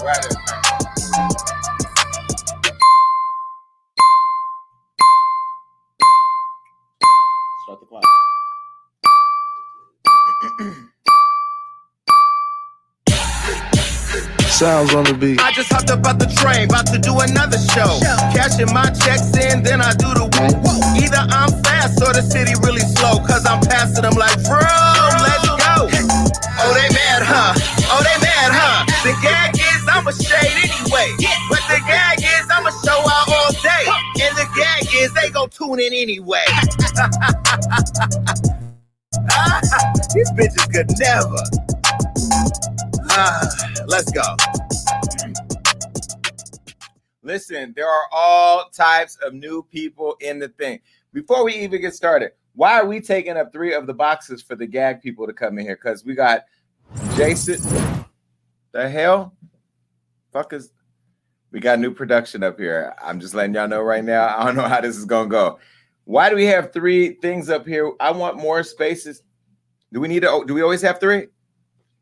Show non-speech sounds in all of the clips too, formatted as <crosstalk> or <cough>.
Sounds on the beat. I just hopped up out the train, about to do another show. Cashing my checks in, then I do the woo. Either I'm fast or the city really slow, cause I'm passing them like, bro, let's go. Oh, they mad, huh? Oh, they mad, huh? The gag is I'm a shade anyway. But the gag is I'm a show out all day. And the gag is they gon' tune in anyway. <laughs> <laughs> These bitches could never. Ah, let's go. Listen, there are all types of new people in the thing. Before we even get started, why are we taking up three of the boxes for the gag people to come in here? Because we got Jason. The hell? Fuck is we got new production up here. I'm just letting y'all know right now. <laughs> I don't know how this is gonna go. Why do we have three things up here? I want more spaces. Do we need to do we always have three?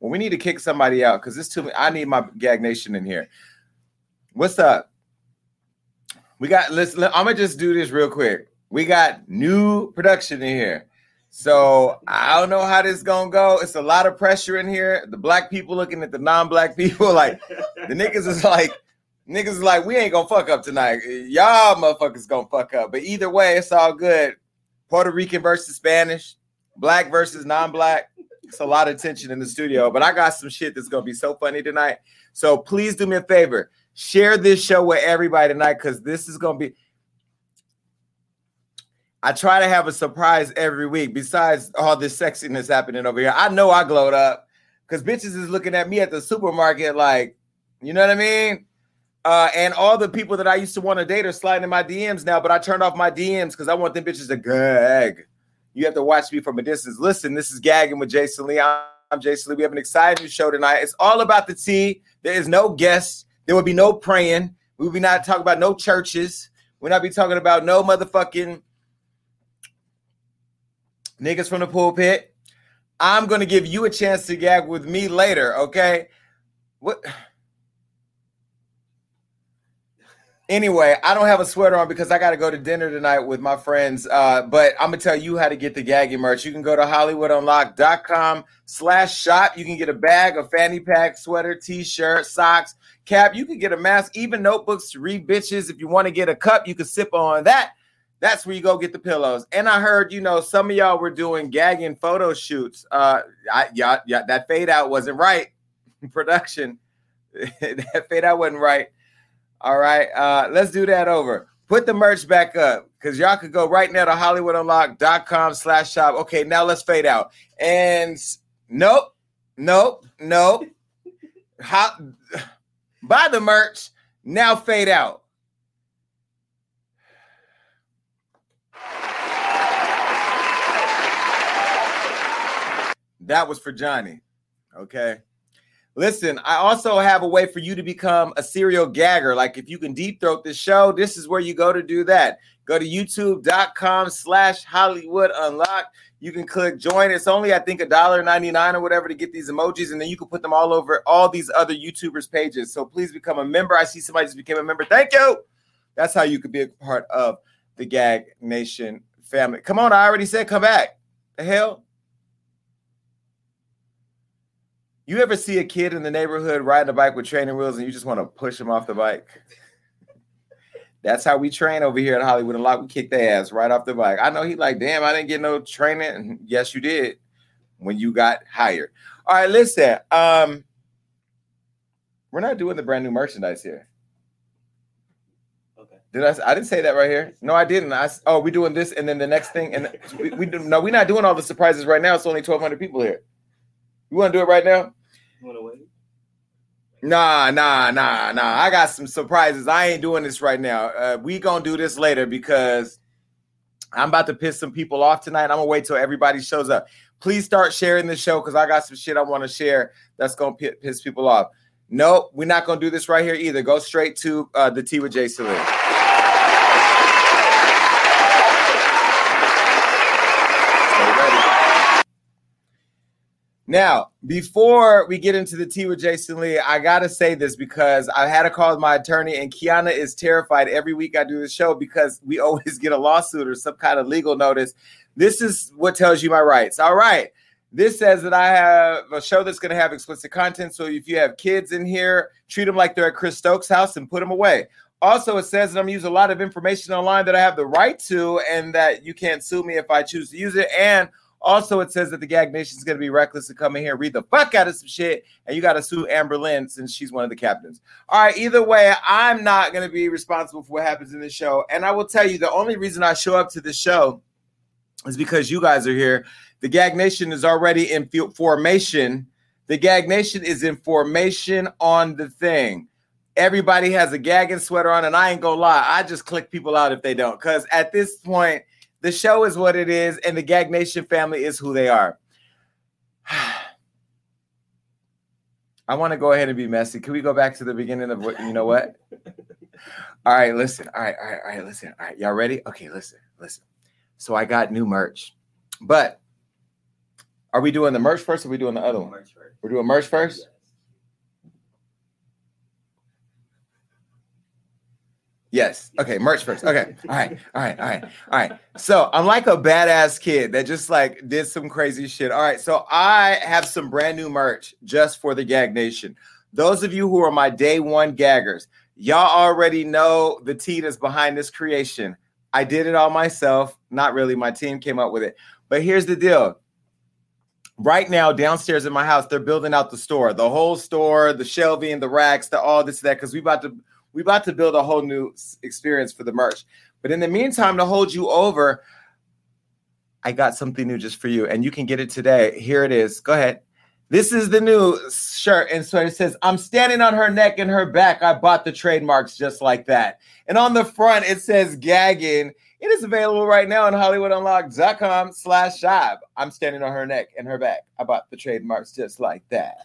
Well, we need to kick somebody out because this too many. I need my gag nation in here. What's up? We got listen. I'm gonna just do this real quick. We got new production in here. So I don't know how this gonna go. It's a lot of pressure in here. The black people looking at the non-black people, <laughs> like the niggas is like, niggas is like, we ain't gonna fuck up tonight. Y'all motherfuckers gonna fuck up. But either way, it's all good. Puerto Rican versus Spanish, black versus non-black. It's a lot of tension in the studio, but I got some shit that's gonna be so funny tonight. So please do me a favor, share this show with everybody tonight because this is gonna be. I try to have a surprise every week. Besides all this sexiness happening over here, I know I glowed up because bitches is looking at me at the supermarket like, you know what I mean? Uh, and all the people that I used to want to date are sliding in my DMs now, but I turned off my DMs because I want them bitches to gag. You have to watch me from a distance. Listen, this is gagging with Jason Lee. I'm, Jason Lee. We have an exciting show tonight. It's all about the tea. There is no guests. There will be no praying. We will be not talking about no churches. We'll not be talking about no motherfucking niggas from the pulpit. I'm gonna give you a chance to gag with me later, okay? What? Anyway, I don't have a sweater on because I got to go to dinner tonight with my friends. Uh, but I'm gonna tell you how to get the gaggy merch. You can go to HollywoodUnlocked.com slash shop. You can get a bag, a fanny pack, sweater, t-shirt, socks, cap. You can get a mask, even notebooks to read bitches. If you want to get a cup, you can sip on that. That's where you go get the pillows. And I heard, you know, some of y'all were doing gagging photo shoots. Uh, I, that fade out wasn't right. <laughs> Production, <laughs> that fade out wasn't right. All right, uh, let's do that over. Put the merch back up because y'all could go right now to HollywoodUnlocked.com slash shop. Okay, now let's fade out. And nope, nope, nope. How, <sighs> buy the merch, now fade out. That was for Johnny. Okay. Listen, I also have a way for you to become a serial gagger. Like if you can deep throat this show, this is where you go to do that. Go to youtube.com slash Hollywood Unlocked. You can click join. It's only, I think, a dollar ninety nine or whatever to get these emojis, and then you can put them all over all these other YouTubers' pages. So please become a member. I see somebody just became a member. Thank you. That's how you could be a part of the Gag Nation family. Come on, I already said come back. The hell? You ever see a kid in the neighborhood riding a bike with training wheels and you just want to push him off the bike? That's how we train over here at Hollywood Unlocked. We kick their ass right off the bike. I know he like, damn, I didn't get no training. And yes, you did when you got hired. All right, listen. Um, we're not doing the brand new merchandise here. Okay. Did I? I didn't say that right here. No, I didn't. I oh, we doing this and then the next thing, and we, we do, no, we're not doing all the surprises right now. It's only twelve hundred people here. You want to do it right now? Want to wait? Nah, nah, nah, nah. I got some surprises. I ain't doing this right now. Uh, we gonna do this later because I'm about to piss some people off tonight. I'm gonna wait till everybody shows up. Please start sharing the show because I got some shit I want to share that's gonna pi- piss people off. Nope, we're not gonna do this right here either. Go straight to uh, the T with Jason Lee. Now, before we get into the tea with Jason Lee, I gotta say this because I had a call with my attorney, and Kiana is terrified every week I do the show because we <laughs> always get a lawsuit or some kind of legal notice. This is what tells you my rights. All right. This says that I have a show that's going to have explicit content. So if you have kids in here, treat them like they're at Chris Stokes' house and put them away. Also, it says that I'm using a lot of information online that I have the right to, and that you can't sue me if I choose to use it. And also, it says that the Gag Nation is going to be reckless to come in here read the fuck out of some shit, and you got to sue Amber Lynn since she's one of the captains. All right, either way, I'm not going to be responsible for what happens in the show. And I will tell you, the only reason I show up to the show is because you guys are here. The Gag Nation is already in formation. The Gag Nation is in formation on the thing. Everybody has a gagging sweater on, and I ain't gonna lie, I just click people out if they don't. Because at this point, the show is what it is, and the Gag Nation family is who they are. <sighs> I want to go ahead and be messy. Can we go back to the beginning of what you know what? <laughs> All right, listen. All right, all right, all right, listen. All right, y'all ready? Okay, listen, listen. So I got new merch. But are we doing the merch first or are we doing the other one? We're doing merch first? Yes. Okay, merch first. Okay. All right. All right. All right. All right. So I'm like a badass kid that just like did some crazy shit. All right. So I have some brand new merch just for the Gag Nation. Those of you who are my day one gaggers, y'all already know the tea that's behind this creation. I did it all myself. Not really. My team came up with it. But here's the deal. Right now, downstairs in my house, they're building out the store, the whole store, the shelving, the racks, the all this, that, because we about to we about to build a whole new experience for the merch. But in the meantime, to hold you over, I got something new just for you, and you can get it today. Here it is. Go ahead. This is the new shirt. And so it says, I'm standing on her neck and her back. I bought the trademarks just like that. And on the front, it says gagging. It is available right now on HollywoodUnlocked.com slash shop. I'm standing on her neck and her back. I bought the trademarks just like that.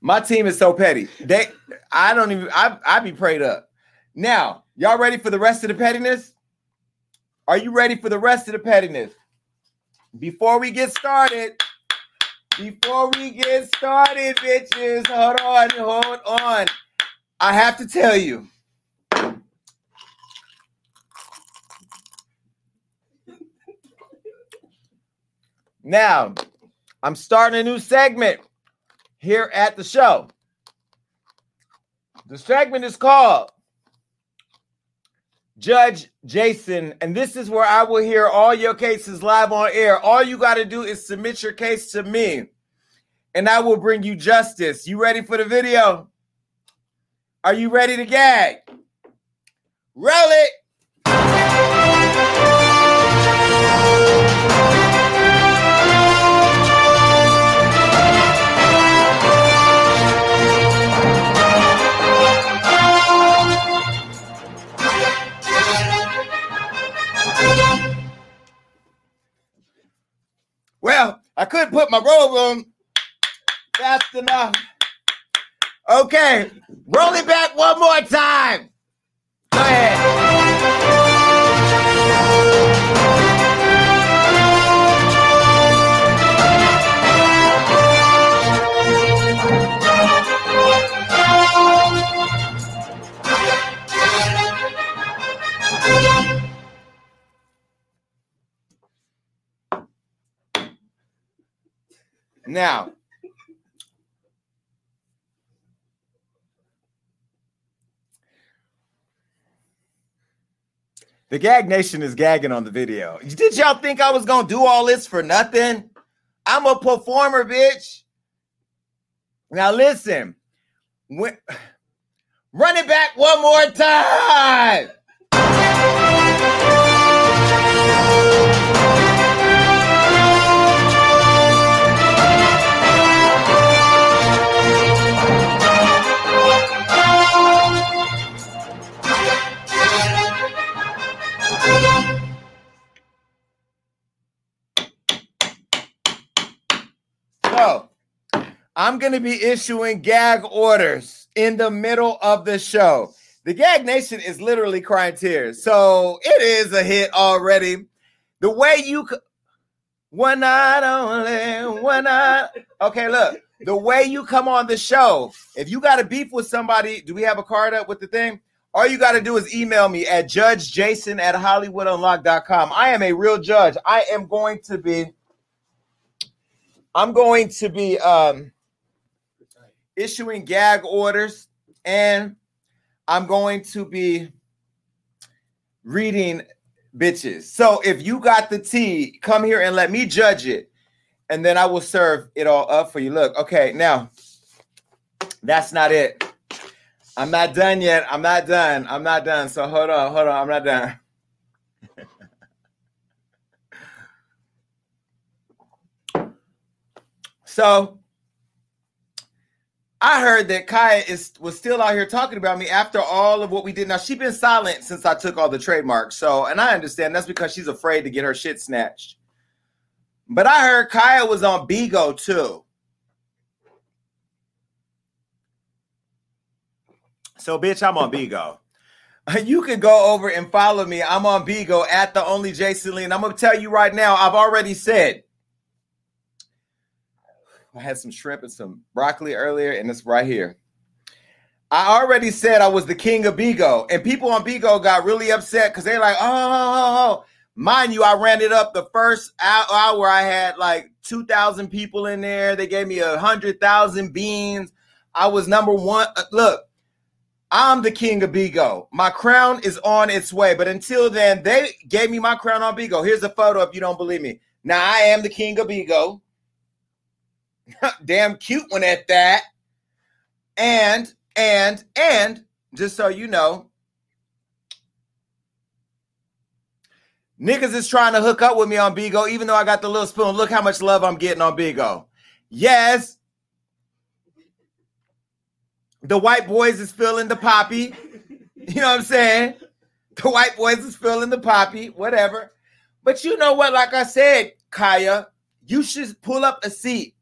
My team is so petty. They I don't even I I be prayed up. Now, y'all ready for the rest of the pettiness? Are you ready for the rest of the pettiness? Before we get started, before we get started, bitches, hold on, hold on. I have to tell you. Now, I'm starting a new segment here at the show. The segment is called Judge Jason, and this is where I will hear all your cases live on air. All you got to do is submit your case to me, and I will bring you justice. You ready for the video? Are you ready to gag? Roll it. Well, I couldn't put my robe on fast enough. Okay, roll it back one more time. Go ahead. Now, the Gag Nation is gagging on the video. Did y'all think I was gonna do all this for nothing? I'm a performer, bitch. Now listen, when, <sighs> run it back one more time. I'm going to be issuing gag orders in the middle of the show. The Gag Nation is literally crying tears. So it is a hit already. The way you one night only, one night. Okay, look. The way you come on the show, if you got a beef with somebody, do we have a card up with the thing? All you got to do is email me at judgejason at hollywoodunlocked.com. I am a real judge. I am going to be, I'm going to be um issuing gag orders and I'm going to be reading bitches. So if you got the tea, come here and let me judge it, and then I will serve it all up for you. Look, okay, now that's not it. I'm not done yet. I'm not done. I'm not done. So hold on, hold on. I'm not done. <laughs> so I heard that Kaya is was still out here talking about me after all of what we did. Now she's been silent since I took all the trademarks. So, and I understand that's because she's afraid to get her shit snatched. But I heard Kaya was on Bigo too. So, bitch, I'm on Bigo. <laughs> You can go over and follow me. I'm on Bigo at the only Jason Lee. And I'm gonna tell you right now, I've already said I had some shrimp and some broccoli earlier, and it's right here. I already said I was the king of Bigo, and people on Bigo got really upset because they're like, oh, oh, oh, oh, mind you, I ran it up the first hour. I had like 2,000 people in there. They gave me a hundred thousand beans. I was number one. Uh, Look, I'm the king of Bigo. My crown is on its way. But until then, they gave me my crown on Bigo. Here's a photo if you don't believe me. Now I am the king of Bigo. <laughs> Damn cute one at that. And, and, and, just so you know, niggas is trying to hook up with me on Bigo, even though I got the little spoon. Look how much love I'm getting on Bigo. Yes, the white boys is feeling the poppy. <laughs> You know what I'm saying? The white boys is feeling the poppy, whatever. But you know what? Like I said, Kaya, you should pull up a seat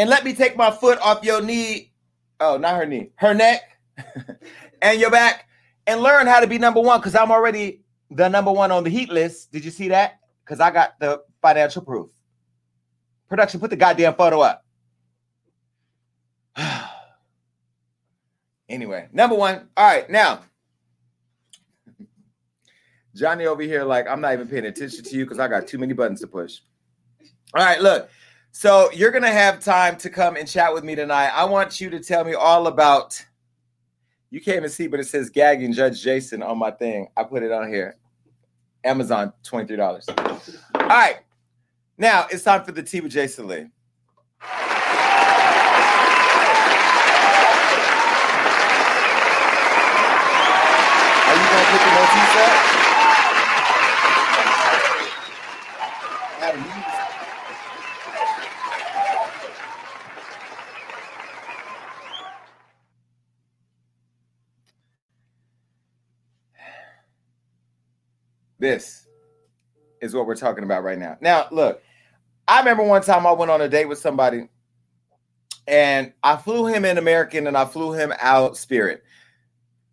and let me take my foot off your knee. Oh, not her knee, her neck <laughs> and your back, and learn how to be number one. Because I'm already the number one on the heat list. Did you see that? Because I got the financial proof. Production, put the goddamn photo up. <sighs> Anyway, number one. All right, now Johnny over here, like I'm not even paying attention to you because I got too many buttons to push. All right, look. So you're gonna have time to come and chat with me tonight. I want you to tell me all about. You can't even see, but it says gagging Judge Jason on my thing. I put it on here. Amazon, twenty three dollars. All right, now it's time for the tea with Jason Lee. Are you gonna put the motifs up? This is what we're talking about right now. Now, look, I remember one time I went on a date with somebody and I flew him in American and I flew him out Spirit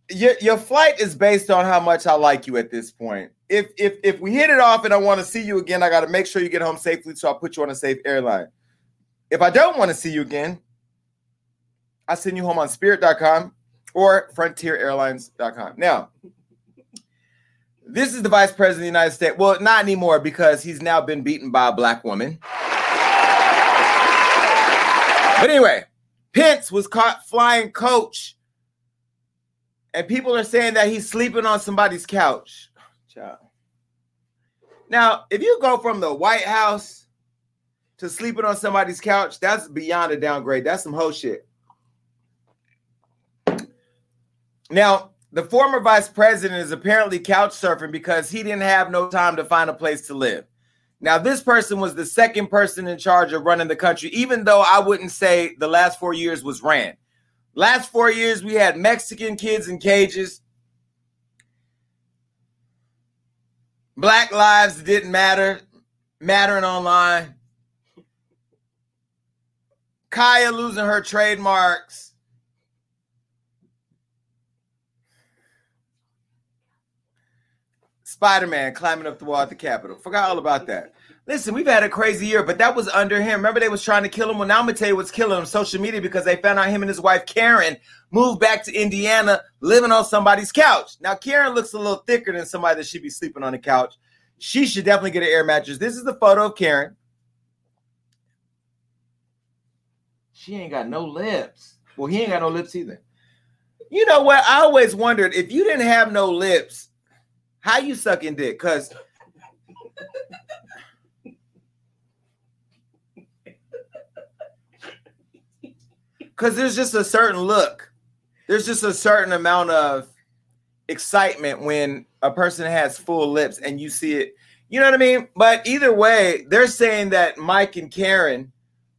your your flight is based on how much I like you at this point. If if if we hit it off and I want to see you again, I got to make sure you get home safely. So I'll put you on a safe airline. If I don't want to see you again, I send you home on Spirit.com or FrontierAirlines.com. Now, this is the Vice President of the United States. Well, not anymore because he's now been beaten by a black woman. But anyway, Pence was caught flying coach and people are saying that he's sleeping on somebody's couch. Child. Now, if you go from the White House to sleeping on somebody's couch, that's beyond a downgrade. That's some whole shit. Now, the former vice president is apparently couch surfing because he didn't have no time to find a place to live. Now, this person was the second person in charge of running the country, even though I wouldn't say the last four years was ran. Last four years, we had Mexican kids in cages. Black lives didn't matter, mattering online. Kaya losing her trademarks. Spider Man climbing up the wall at the Capitol. Forgot all about that. Listen, we've had a crazy year, but that was under him. Remember, they was trying to kill him. Well, now I'm gonna tell you what's killing him: social media, because they found out him and his wife Karen moved back to Indiana, living on somebody's couch. Now, Karen looks a little thicker than somebody that should be sleeping on the couch. She should definitely get an air mattress. This is the photo of Karen. She ain't got no lips. Well, he ain't got no lips either. You know what? I always wondered if you didn't have no lips, how you sucking dick? Cause <laughs> because there's just a certain look. There's just a certain amount of excitement when a person has full lips and you see it. You know what I mean? But either way, they're saying that Mike and Karen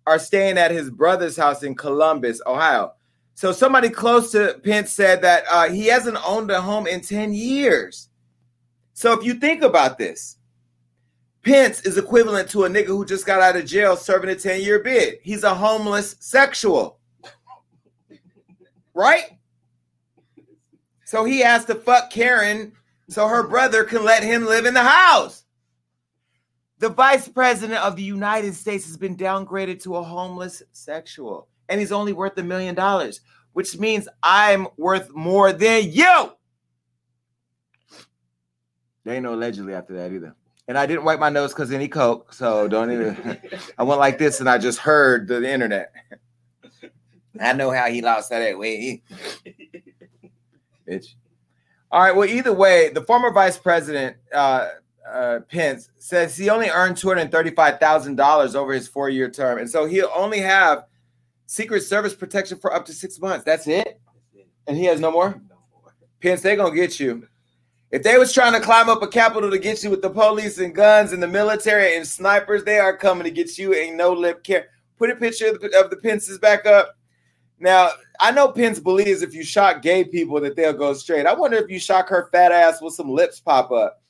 are staying at his brother's house in Columbus, Ohio. So somebody close to Pence said that uh, he hasn't owned a home in 10 years. So if you think about this, Pence is equivalent to a nigga who just got out of jail serving a 10 year bid. He's a homeless sexual. Right? So he has to fuck Karen so her brother can let him live in the house. The vice president of the United States has been downgraded to a homeless sexual, and he's only worth a million dollars, which means I'm worth more than you. There ain't no allegedly after that either. And I didn't wipe my nose because any coke, so don't even. <laughs> I went like this, and I just heard the internet. I know how he lost that weight. Bitch. All right. Well, either way, the former vice president, uh, uh, Pence, says he only earned two hundred thirty-five thousand dollars over his four-year term, and so he'll only have Secret Service protection for up to six months. That's it, and he has no more. Pence, they gonna get you. If they was trying to climb up a Capitol to get you with the police and guns and the military and snipers, they are coming to get you. Ain't no lip care. Put a picture of the, of the Pences back up. Now, I know Pence believes if you shock gay people that they'll go straight. I wonder if you shock her fat ass with some lips pop up.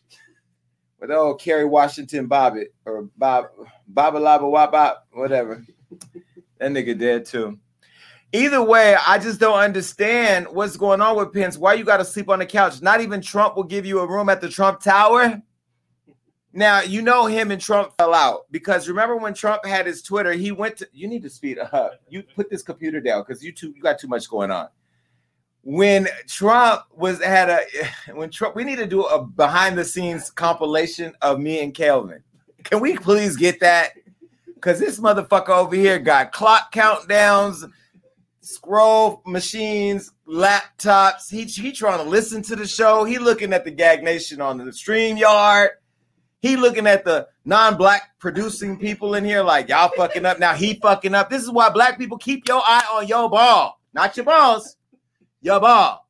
With old Kerry Washington Bobbitt or Bob Baba Laba Wop whatever. That nigga dead too. Either way, I just don't understand what's going on with Pence. Why you got to sleep on the couch? Not even Trump will give you a room at the Trump Tower. Now, you know him and Trump fell out because remember when Trump had his Twitter, he went to you need to speed up. You put this computer down because you two you got too much going on. When Trump was had a <laughs> when Trump we need to do a behind the scenes compilation of me and Kelvin. Can we please get that? Because this motherfucker over here got clock countdowns, scroll machines, laptops. He he trying to listen to the show. He looking at the Gag Nation on the StreamYard. He looking at the non-black producing people in here like y'all fucking up. Now he fucking up. This is why black people keep your eye on your ball, not your balls, your ball.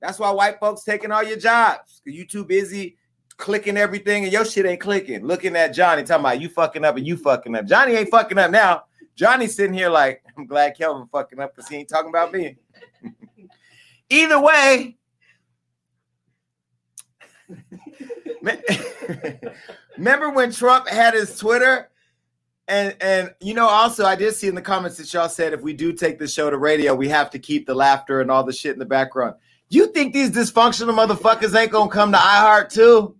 That's why white folks taking all your jobs because you too busy clicking everything and your shit ain't clicking. Looking at Johnny talking about you fucking up and you fucking up. Johnny ain't fucking up now. Johnny's sitting here like I'm glad Kelvin fucking up because he ain't talking about me. <laughs> Either way. <laughs> <laughs> Remember when Trump had his Twitter? And and you know, also I did see in the comments that y'all said if we do take the show to radio, we have to keep the laughter and all the shit in the background. You think these dysfunctional motherfuckers ain't gonna come to iHeart too?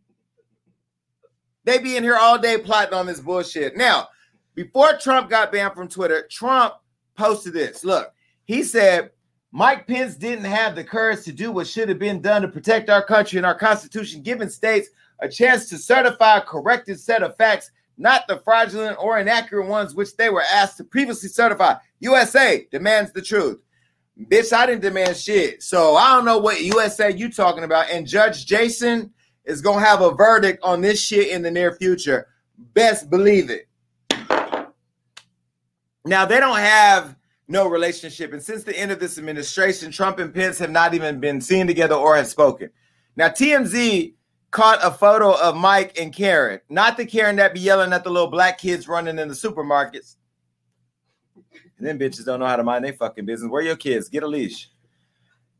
They be in here all day plotting on this bullshit. Now, before Trump got banned from Twitter, Trump posted this. Look, he said Mike Pence didn't have the courage to do what should have been done to protect our country and our Constitution, giving states a chance to certify a corrected set of facts, not the fraudulent or inaccurate ones which they were asked to previously certify. USA demands the truth. Bitch, I didn't demand shit. So I don't know what USA you talking about. And Judge Jason is gonna have a verdict on this shit in the near future. Best believe it. Now they don't have no relationship. And since the end of this administration, Trump and Pence have not even been seen together or have spoken. Now, TMZ caught a photo of Mike and Karen, not the Karen that be yelling at the little black kids running in the supermarkets. And then bitches don't know how to mind their fucking business. Where your kids? Get a leash.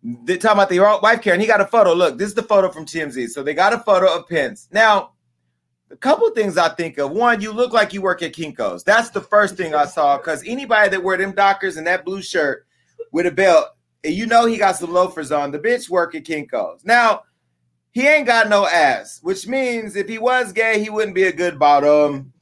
They're talking about the wife Karen. He got a photo. Look, this is the photo from TMZ. So they got a photo of Pence. Now, a couple things I think of. One, you look like you work at Kinko's. That's the first thing I saw. Because anybody that wear them Dockers and that blue shirt with a belt, and you know he got some loafers on. The bitch work at Kinko's. Now, He ain't got no ass, which means if he was gay, he wouldn't be a good bottom.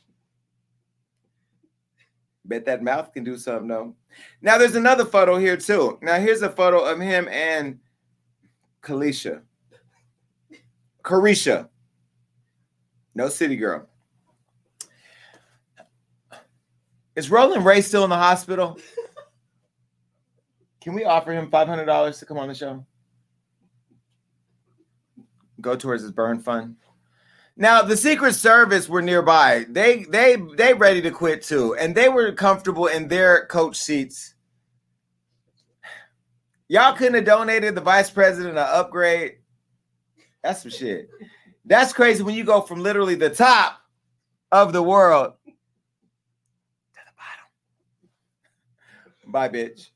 Bet that mouth can do something though. Now there's another photo here too. Now here's a photo of him and Kalisha. Carisha. No city girl. Is Roland Ray still in the hospital? Can we offer him $500 to come on the show? Go towards his burn fund. Now the Secret Service were nearby. They they they ready to quit too, and they were comfortable in their coach seats. Y'all couldn't have donated the vice president an upgrade. That's some shit. That's crazy when you go from literally the top of the world to the bottom. Bye, bitch.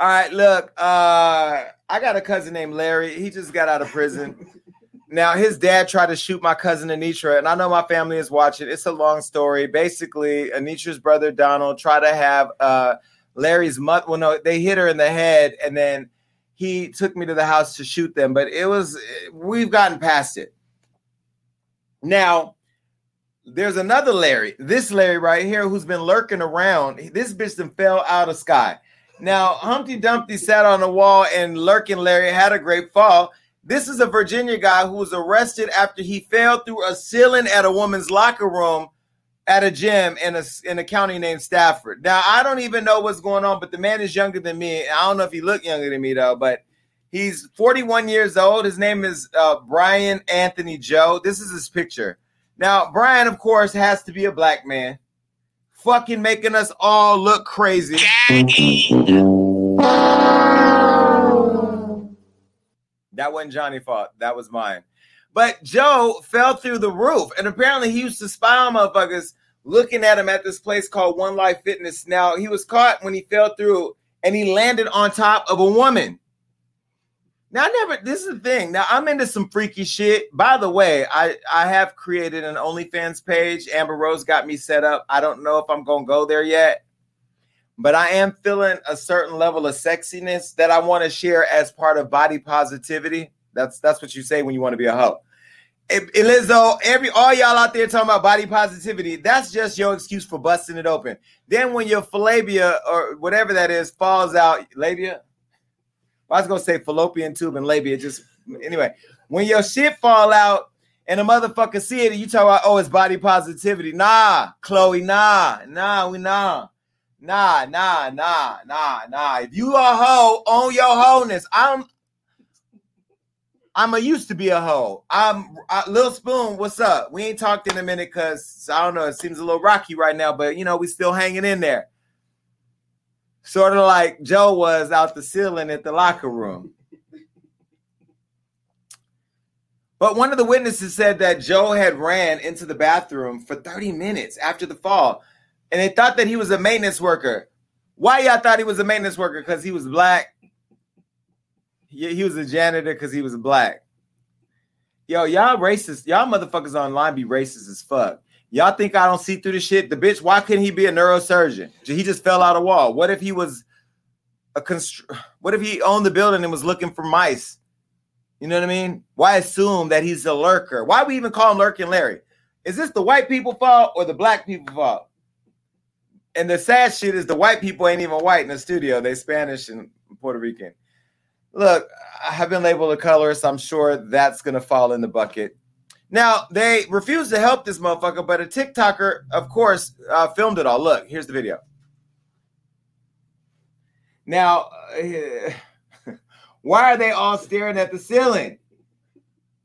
All right, look. Uh, I got a cousin named Larry. He just got out of prison. Now, his dad tried to shoot my cousin Anitra, and I know my family is watching. It's a long story. Basically, Anitra's brother Donald tried to have uh, Larry's mother. Well, no, they hit her in the head, and then he took me to the house to shoot them. But it was we've gotten past it. Now, there's another Larry. This Larry right here, who's been lurking around. This bitch then fell out of sky. Now, Humpty Dumpty sat on the wall, and lurking Larry had a great fall. This is a Virginia guy who was arrested after he fell through a ceiling at a woman's locker room at a gym in a in a county named Stafford. Now I don't even know what's going on, but the man is younger than me. I don't know if he looked younger than me though, but he's 41 years old. His name is uh, Brian Anthony Joe. This is his picture. Now Brian, of course, has to be a black man, fucking making us all look crazy. That wasn't Johnny fault. That was mine. But Joe fell through the roof, and apparently he used to spy on motherfuckers looking at him at this place called One Life Fitness. Now he was caught when he fell through, and he landed on top of a woman. Now I never. This is the thing. Now I'm into some freaky shit. By the way, I I have created an OnlyFans page. Amber Rose got me set up. I don't know if I'm gonna go there yet, but I am feeling a certain level of sexiness that I want to share as part of body positivity. That's that's what you say when you want to be a hoe. And Lizzo, every all y'all out there talking about body positivity, that's just your excuse for busting it open. Then when your philabia or whatever that is falls out, labia. I was gonna say fallopian tube and labia. Just anyway, when your shit fall out and a motherfucker see it, you talk about oh it's body positivity. Nah, Chloe, nah, nah, we nah. Nah, nah, nah, nah, nah. If you a hoe, own your wholeness. I'm I'm a used to be a hoe. I'm uh, Lil Spoon. What's up? We ain't talked in a minute because I don't know. It seems a little rocky right now, but you know we still hanging in there. Sort of like Joe was out the ceiling at the locker room. But one of the witnesses said that Joe had ran into the bathroom for 30 minutes after the fall, and they thought that he was a maintenance worker. Why y'all thought he was a maintenance worker? Because he was black. Yeah, he was a janitor because he was black. Yo, y'all racist. Y'all motherfuckers online be racist as fuck. Y'all think I don't see through the shit? The bitch, why couldn't he be a neurosurgeon? He just fell out of wall. What if he was a constr- what if he owned the building and was looking for mice? You know what I mean? Why assume that he's a lurker? Why we even call him Lurking Larry? Is this the white people fault or the black people fault? And the sad shit is the white people ain't even white in the studio. They Spanish and Puerto Rican. Look, I have been labeled a colorist. I'm sure that's gonna fall in the bucket. Now they refused to help this motherfucker, but a TikToker, of course, uh, filmed it all. Look, here's the video. Now, uh, <laughs> why are they all staring at the ceiling?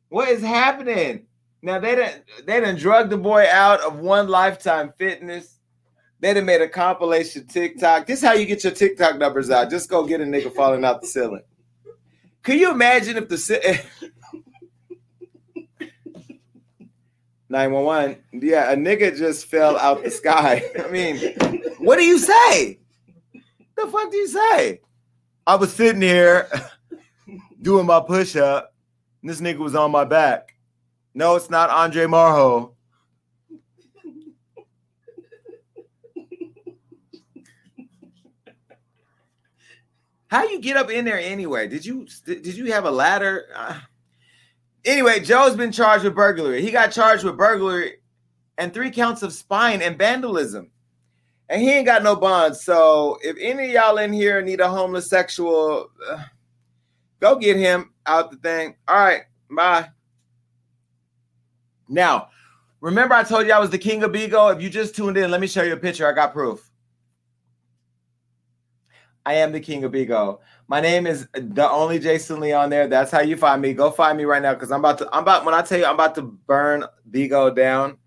What is happening? Now they didn't they didn't drug the boy out of one lifetime fitness. They done made a compilation TikTok. This is how you get your TikTok numbers out. Just go get a nigga falling out the ceiling. Can you imagine if the <laughs> 911, yeah, a nigga just fell out the sky. <laughs> I mean, what do you say? The fuck do you say? I was sitting here <laughs> doing my push up, and this nigga was on my back. No, it's not Andre Marho. How you get up in there anyway? Did you did you have a ladder? Uh, Anyway, Joe's been charged with burglary. He got charged with burglary and three counts of spying and vandalism. And he ain't got no bonds. So if any of y'all in here need a homeless sexual, uh, go get him out the thing. All right, bye. Now, remember I told you I was the king of Bigo? If you just tuned in, let me show you a picture. I got proof. I am the king of Bigo. My name is the only Jason Leon there. That's how you find me. Go find me right now because I'm about to. I'm about when I tell you I'm about to burn Bigo down.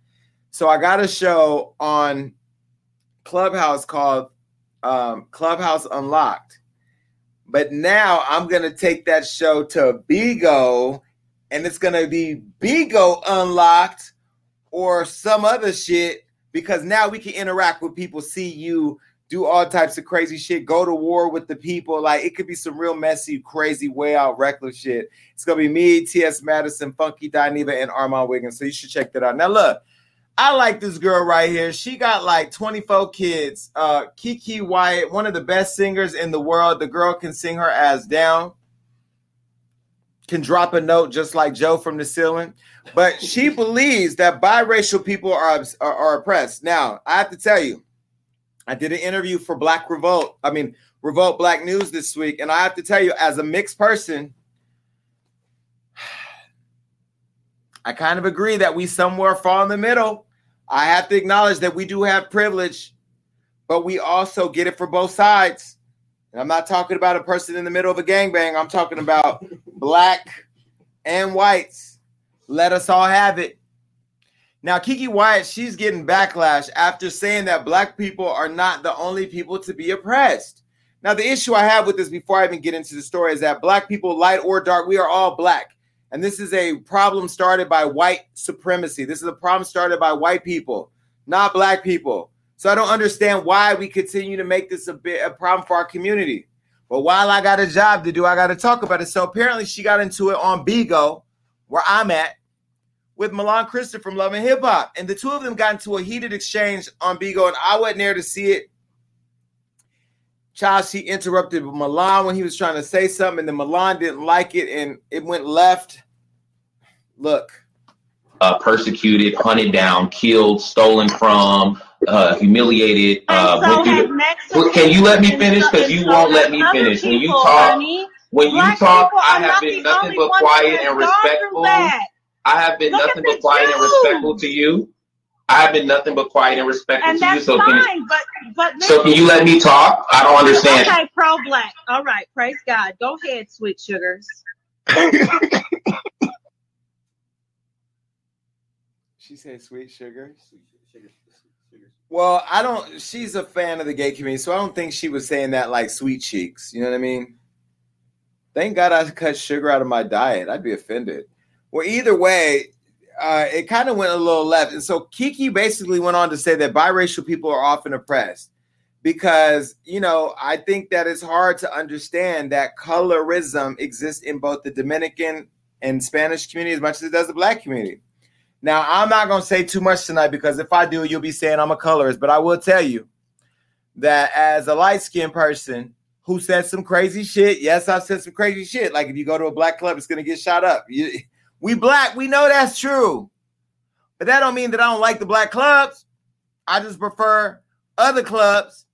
So I got a show on Clubhouse called um, Clubhouse Unlocked. But now I'm gonna take that show to Bigo, and it's gonna be Bigo Unlocked or some other shit because now we can interact with people, see you, do all types of crazy shit, go to war with the people. Like it could be some real messy, crazy, way out, reckless shit. It's gonna be me, T.S. Madison, Funky Dineva, and Armand Wiggins. So you should check that out. Now look, I like this girl right here. She got like 24 kids. Uh Keke Wyatt, one of the best singers in the world. The girl can sing her ass down. Can drop a note just like Joe from the ceiling. But she <laughs> believes that biracial people are, are, are oppressed. Now, I have to tell you, I did an interview for Black Revolt. I mean, Revolt Black News this week, and I have to tell you, as a mixed person, <sighs> I kind of agree that we somewhere fall in the middle. I have to acknowledge that we do have privilege, but we also get it for both sides. And I'm not talking about a person in the middle of a gangbang. I'm talking about <laughs> black and whites. Let us all have it. Now, Keke Wyatt, she's getting backlash after saying that black people are not the only people to be oppressed. Now, the issue I have with this before I even get into the story is that black people, light or dark, we are all black. And this is a problem started by white supremacy. This is a problem started by white people, not black people. So I don't understand why we continue to make this a bit a problem for our community. But while I got a job to do, I got to talk about it. So apparently she got into it on Bigo, where I'm at, with Milan Christopher from Love and Hip Hop. And the two of them got into a heated exchange on Bigo, and I wasn't there to see it. Child, she interrupted Milan when he was trying to say something, and then Milan didn't like it, and it went left. Look. Uh, persecuted, hunted down, killed, stolen from, uh, humiliated. Uh, so the, can you let me finish? Because you won't let me finish. When you talk, when you talk, I have been nothing but quiet and have gone through respectful. That. I have been Look nothing but the quiet and respectful to you. I have been nothing but quiet and respectful And to you. that's So can, fine, but but so can you let me talk? I don't understand. Okay, pro black. All right, praise God. Go ahead, sweet sugars. <laughs> She said sweet sugar. Well, I don't. She's a fan of the gay community, so I don't think she was saying that like sweet cheeks. You know what I mean? Thank God I cut sugar out of my diet. I'd be offended. Well, either way, uh, it kind of went a little left, and so Keke basically went on to say that biracial people are often oppressed because you know I think that it's hard to understand that colorism exists in both the Dominican and Spanish community as much as it does the black community. Now, I'm not going to say too much tonight because if I do, you'll be saying I'm a colorist. But I will tell you that as a light skinned person who said some crazy shit, yes, I've said some crazy shit. Like if you go to a black club, it's going to get shot up. You, we black, we know that's true. But that don't mean that I don't like the black clubs. I just prefer other clubs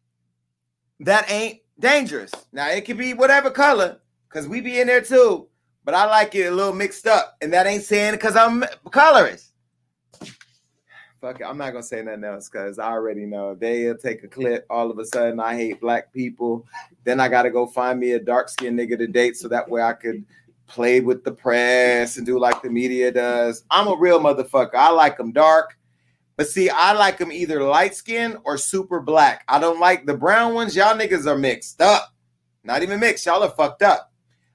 that ain't dangerous. Now, it could be whatever color because we be in there too. But I like it a little mixed up. And that ain't saying because I'm colorist. Fuck it, I'm not gonna say nothing else because I already know they'll take a clip. All of a sudden, I hate black people. Then I gotta go find me a dark skinned nigga to date so that way I could play with the press and do like the media does. I'm a real motherfucker. I like them dark, but see, I like them either light skinned or super black. I don't like the brown ones. Y'all niggas are mixed up. Not even mixed. Y'all are fucked up.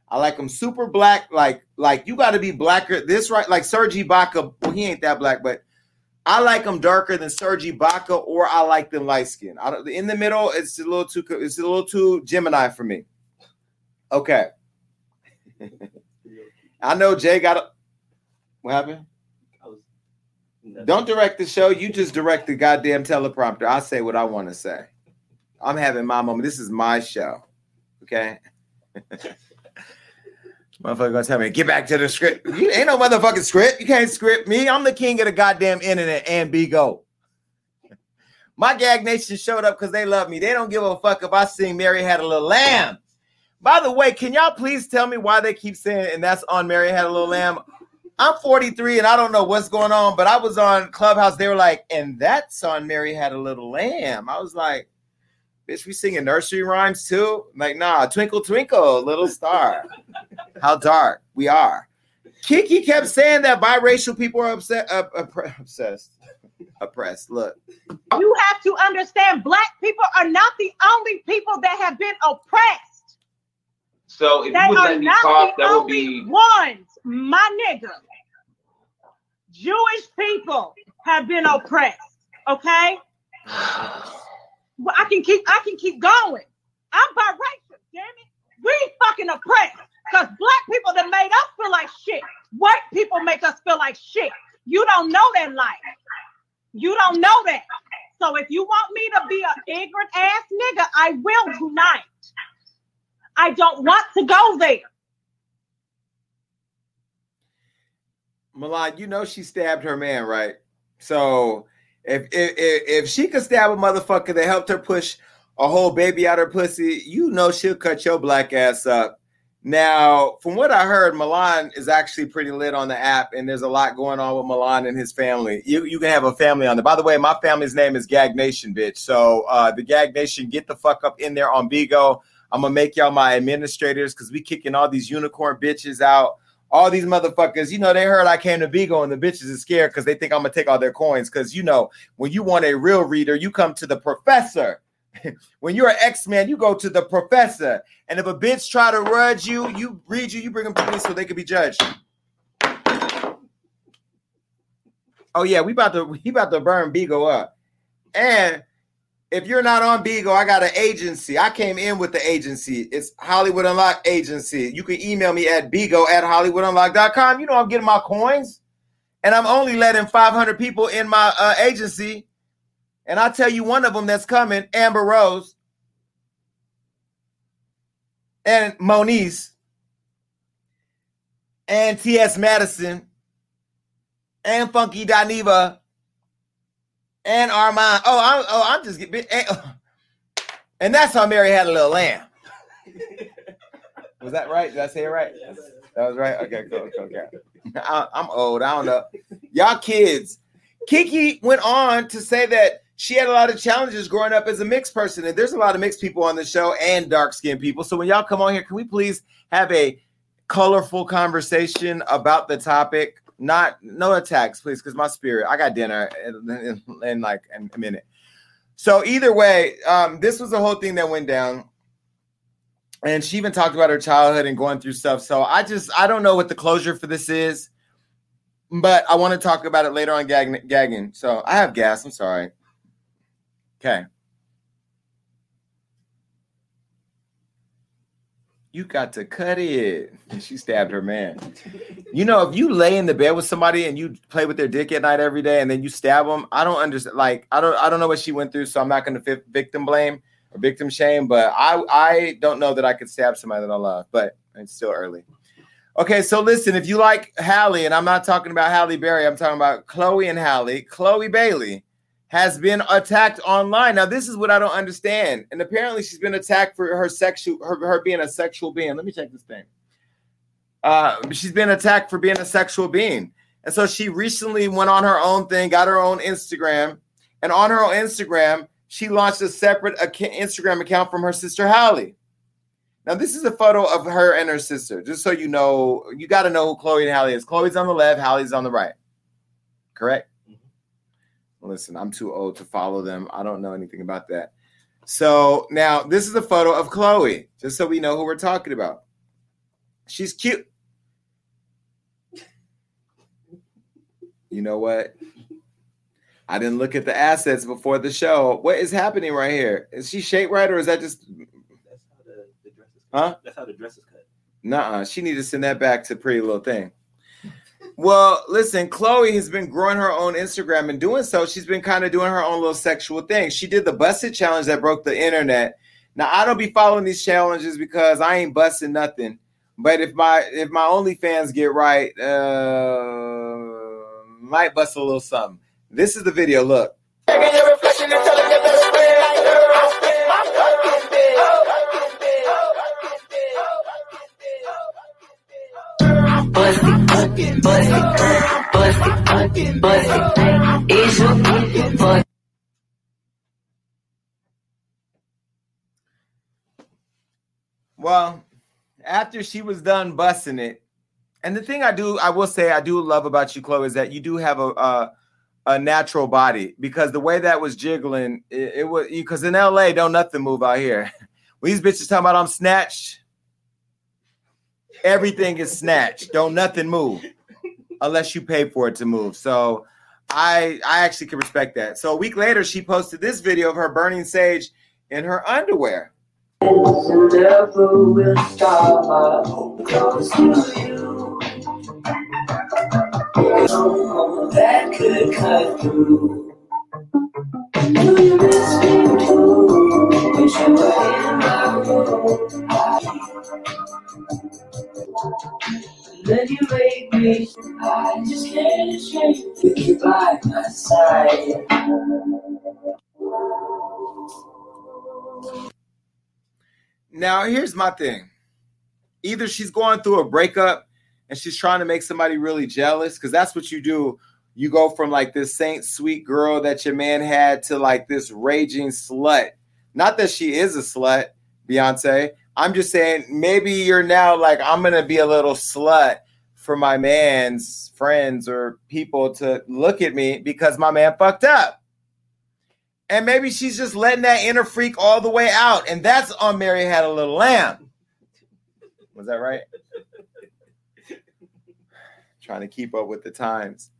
I like them super black. Like, like you got to be blacker. This right, like Sergi Baca. Well, he ain't that black, but I like them darker than Sergi Baca, or I like them light skin. I don't, in the middle, it's a little too. It's a little too Gemini for me. Okay. <laughs> I know Jay got a. What happened? Don't direct the show. You just direct the goddamn teleprompter. I say what I want to say. I'm having my moment. This is my show. Okay. <laughs> Motherfucker gonna tell me, get back to the script. You ain't no motherfucking script. You can't script me. I'm the king of the goddamn internet and Bigo. My gag nation showed up because they love me. They don't give a fuck if I sing Mary Had a Little Lamb. By the way, can y'all please tell me why they keep saying and that's on Mary Had a Little Lamb? I'm 43 and I don't know what's going on, but I was on Clubhouse. They were like, and that's on Mary Had a Little Lamb. I was like, bitch, we singing nursery rhymes too? Like, nah, twinkle, twinkle, little star. <laughs> How dark we are. Keke kept saying that biracial people are upset, oppre- obsessed, oppressed. Look, You have to understand black people are not the only people that have been oppressed. So if They you would are let me not talk, that would be ones, my nigga. Jewish people have been oppressed. Okay? Well, I can keep I can keep going. I'm biracial, damn it. We fucking oppressed. Because black people that made us feel like shit. White people make us feel like shit. You don't know that life. You don't know that. So if you want me to be an ignorant ass nigga, I will tonight. I don't want to go there. Milan, you know she stabbed her man, right? So if if if, she could stab a motherfucker that helped her push a whole baby out her pussy, you know she'll cut your black ass up. Now, from what I heard, Milan is actually pretty lit on the app, and there's a lot going on with Milan and his family. You you can have a family on there. By the way, my family's name is Gag Nation, bitch. So uh, the Gag Nation, get the fuck up in there on Bigo. I'm gonna make y'all my administrators because we kicking all these unicorn bitches out. All these motherfuckers, you know, they heard I came to Bigo and the bitches is scared because they think I'm gonna take all their coins. Because you know, when you want a real reader, you come to the professor. <laughs> when you're an X-Man, you go to the professor. And if a bitch try to rudge you, you read you, you bring them to me so they can be judged. Oh yeah, we about to <laughs> we about to burn Bigo up. And if you're not on Bigo, I got an agency. I came in with the agency. It's Hollywood Unlock Agency. You can email me at Bigo at HollywoodUnlock.com. You know I'm getting my coins. And I'm only letting 500 people in my uh, agency. And I'll tell you one of them that's coming, Amber Rose and Moniz and T.S. Madison and Funky Dineva and Armand. Oh, I'm oh, I'm just getting and, oh. and that's how Mary had a little lamb. Was that right? Did I say it right? That was right. Okay, cool, cool, okay. I, I'm old. I don't know. Y'all kids. Keke went on to say that she had a lot of challenges growing up as a mixed person, and there's a lot of mixed people on the show and dark skinned people. So when y'all come on here, can we please have a colorful conversation about the topic? Not no attacks, please, because my spirit. I got dinner in, in, in like in a minute. So either way, um, this was the whole thing that went down. And she even talked about her childhood and going through stuff. So I just I don't know what the closure for this is, but I want to talk about it later on gag- gagging. So I have gas. I'm sorry. Okay. You got to cut it. And she stabbed her man. You know, if you lay in the bed with somebody and you play with their dick at night every day and then you stab them, I don't understand. Like, I don't, I don't know what she went through, so I'm not going to victim blame or victim shame. But I, I don't know that I could stab somebody that I love. But it's still early. Okay, so listen, if you like Halle, and I'm not talking about Halle Berry, I'm talking about Chloe and Halle, Chloe Bailey has been attacked online. Now, this is what I don't understand. And apparently, she's been attacked for her sexual, her, her being a sexual being. Let me check this thing. Uh, she's been attacked for being a sexual being. And so she recently went on her own thing, got her own Instagram. And on her own Instagram, she launched a separate ac- Instagram account from her sister Halle. Now, this is a photo of her and her sister, just so you know. You got to know who Chloe and Halle is. Chloe's on the left, Halle's on the right. Correct? Listen, I'm too old to follow them. I don't know anything about that. So now this is a photo of Chloe, just so we know who we're talking about. She's cute. You know what? I didn't look at the assets before the show. What is happening right here? Is she shaped right, or is that just That's how the, the dress is cut. Huh? That's how the dress is cut. Nuh-uh. She need to send that back to Pretty Little Thing. Well, listen, Chloe has been growing her own Instagram and doing so. She's been kind of doing her own little sexual thing. She did the busted challenge that broke the internet. Now, I don't be following these challenges because I ain't busting nothing. But if my if my OnlyFans get right, uh, might bust a little something. This is the video. Look. Bust it, bust it, bust it, bust it. It's your bust Well, after she was done busting it, and the thing I do, I will say, I do love about you, Chloe, is that you do have a a, a natural body because the way that was jiggling, it, it was because in LA, don't nothing move out here. <laughs> When these bitches talking about I'm snatched, everything is snatched. Don't nothing move unless you pay for it to move. So I I actually can respect that. So a week later, she posted this video of her burning sage in her underwear. you. Then you make me. I just can't shake you by my side. Now, here's my thing. Either she's going through a breakup and she's trying to make somebody really jealous, because that's what you do. You go from like this saint sweet girl that your man had to like this raging slut. Not that she is a slut, Beyonce. I'm just saying maybe you're now like, I'm gonna be a little slut for my man's friends or people to look at me because my man fucked up. And maybe she's just letting that inner freak all the way out. And that's on Mary Had a Little Lamb. Was that right? <laughs> Trying to keep up with the times.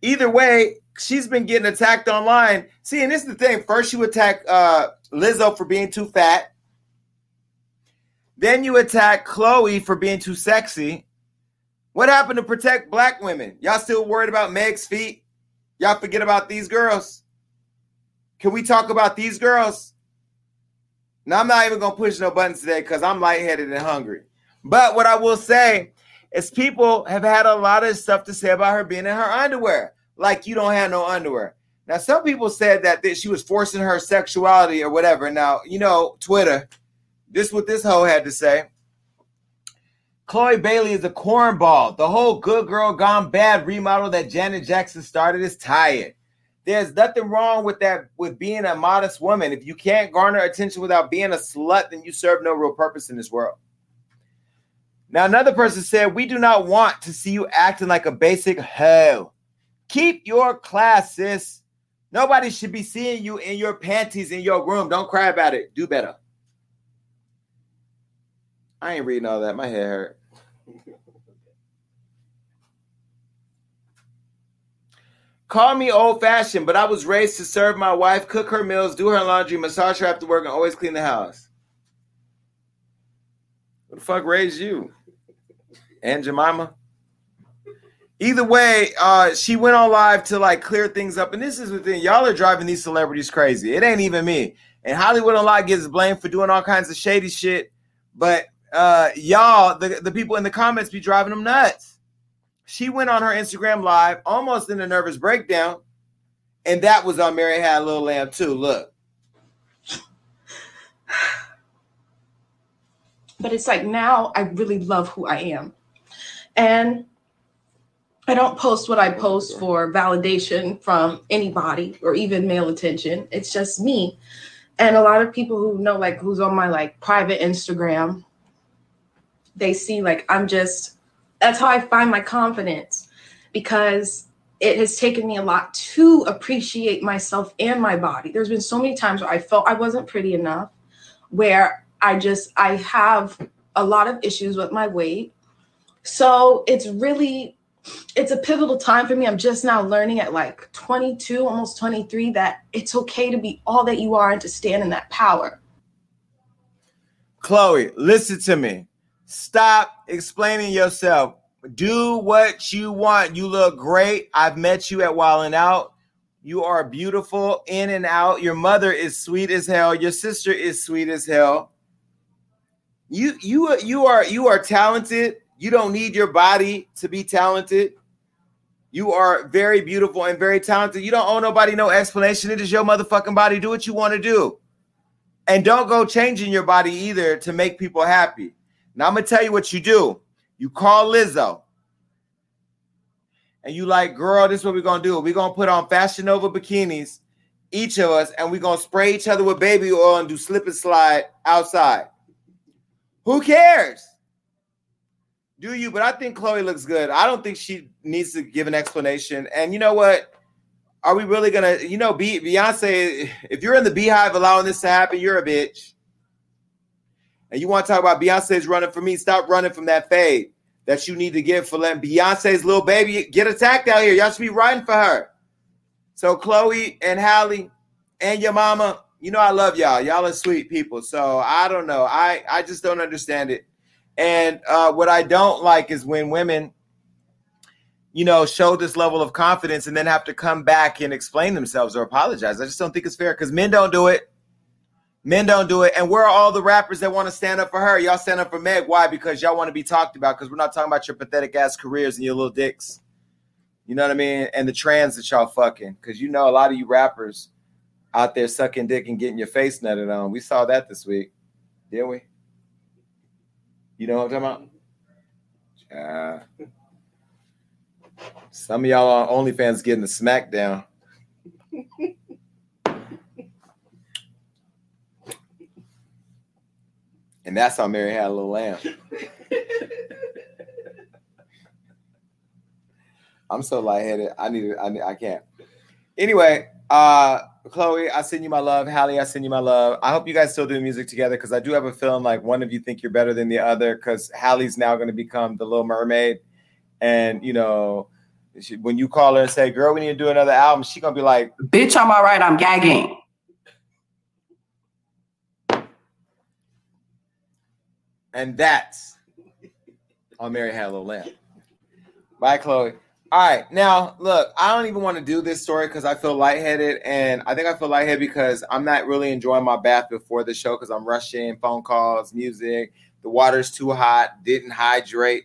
Either way, she's been getting attacked online. See, and this is the thing. First, you attack uh, Lizzo for being too fat. Then you attack Chloe for being too sexy. What happened to protect black women? Y'all still worried about Meg's feet? Y'all forget about these girls? Can we talk about these girls? Now, I'm not even to push no buttons today because I'm lightheaded and hungry. But what I will say is people have had a lot of stuff to say about her being in her underwear. Like you don't have no underwear. Now, some people said that, that she was forcing her sexuality or whatever. Now, you know, Twitter, this is what this hoe had to say. Chloe Bailey is a cornball. The whole good girl gone bad remodel that Janet Jackson started is tired. There's nothing wrong with that with being a modest woman. If you can't garner attention without being a slut, then you serve no real purpose in this world. Now, another person said, We do not want to see you acting like a basic hoe. Keep your class, sis. Nobody should be seeing you in your panties in your room. Don't cry about it. Do better. I ain't reading all that. My head hurt. Call me old fashioned, but I was raised to serve my wife, cook her meals, do her laundry, massage her after work, and always clean the house. What the fuck raised you? Aunt Jemima? Either way, uh, she went on live to like clear things up. And this is the thing, y'all are driving these celebrities crazy. It ain't even me. And Hollywood Unlocked gets blamed for doing all kinds of shady shit. But uh, y'all, the, the people in the comments be driving them nuts. She went on her Instagram live almost in a nervous breakdown. And that was on Mary Had a Little Lamb too. Look. but it's like now I really love who I am. And I don't post what I post for validation from anybody or even male attention. It's just me. And a lot of people who know like who's on my like private Instagram, they see like I'm just that's how I find my confidence because it has taken me a lot to appreciate myself and my body. There's been so many times where I felt I wasn't pretty enough, where I just I have a lot of issues with my weight. So it's really it's a pivotal time for me. I'm just now learning at like 22, almost 23 that it's okay to be all that you are and to stand in that power. Chloe, listen to me. Stop explaining yourself. Do what you want. You look great. I've met you at Wild and Out. You are beautiful in and out. Your mother is sweet as hell. Your sister is sweet as hell. You you you are you are talented. You don't need your body to be talented. You are very beautiful and very talented. You don't owe nobody no explanation. It is your motherfucking body. Do what you want to do. And don't go changing your body either to make people happy. Now I'm gonna tell you what you do. You call Lizzo. And you like, girl, this is what we're gonna do. We're gonna put on Fashion Nova bikinis, each of us, and we're gonna spray each other with baby oil and do slip and slide outside. Who cares? Do you? But I think Chloe looks good. I don't think she needs to give an explanation. And you know what? Are we really gonna, you know, be Beyonce? If you're in the beehive allowing this to happen, you're a bitch. And you want to talk about Beyonce's running for me? Stop running from that fade that you need to give for letting Beyonce's little baby get attacked out here. Y'all should be riding for her. So Chloe and Halle and your mama, you know I love y'all. Y'all are sweet people. So I don't know. I I just don't understand it. And uh, what I don't like is when women, you know, show this level of confidence and then have to come back and explain themselves or apologize. I just don't think it's fair because men don't do it. Men don't do it. And where are all the rappers that want to stand up for her? Y'all stand up for Meg. Why? Because y'all want to be talked about. Because we're not talking about your pathetic ass careers and your little dicks. You know what I mean? And the trans that y'all fucking. Because you know a lot of you rappers out there sucking dick and getting your face nutted on. We saw that this week, didn't we? You know what I'm talking about? Yeah. Some of y'all on OnlyFans getting the smackdown. <laughs> and that's how Mary had a little lamb. <laughs> I'm so lightheaded. I need it. I, need, I can't. Anyway, uh, Chloe, I send you my love. Halle, I send you my love. I hope you guys still do music together because I do have a feeling like one of you think you're better than the other because Halle's now going to become the Little Mermaid, and you know, she, when you call her and say, "Girl, we need to do another album," she's gonna be like, Bitch, I'm all right. I'm gagging. And that's on Mary Had a Little Lamb. Bye, Chloe. All right, now look, I don't even want to do this story because I feel lightheaded, and I think I feel lightheaded because I'm not really enjoying my bath before the show because I'm rushing, phone calls, music. The water's too hot, didn't hydrate.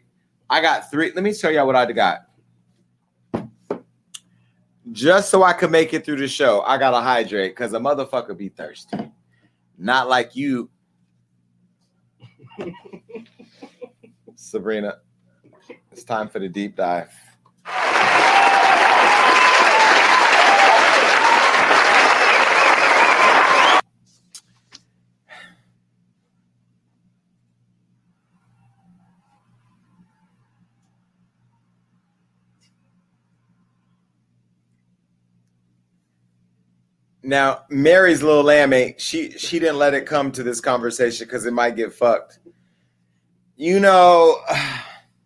I got three. Let me show y'all what I got. Just so I could make it through the show, I gotta hydrate because a motherfucker be thirsty. Not like you, Sabrina. It's time for the deep dive. Now, Mary's little lamb ain't she she didn't let it come to this conversation because it might get fucked. You know,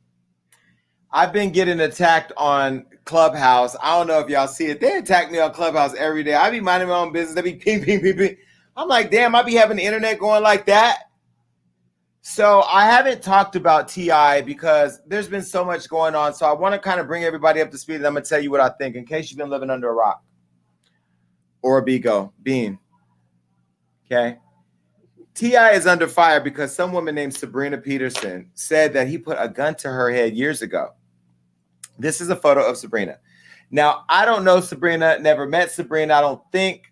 <sighs> I've been getting attacked on Clubhouse. I don't know if y'all see it. They attack me on Clubhouse every day. I be minding my own business. They be <laughs> ping, ping, ping, ping. I'm like, damn, I be having the internet going like that. So I haven't talked about TI because there's been so much going on. So I want to kind of bring everybody up to speed. And I'm gonna tell you what I think in case you've been living under a rock or a Bigo bean. Okay. T.I. is under fire because some woman named Sabrina Peterson said that he put a gun to her head years ago. This is a photo of Sabrina. Now, I don't know Sabrina, never met Sabrina. I don't think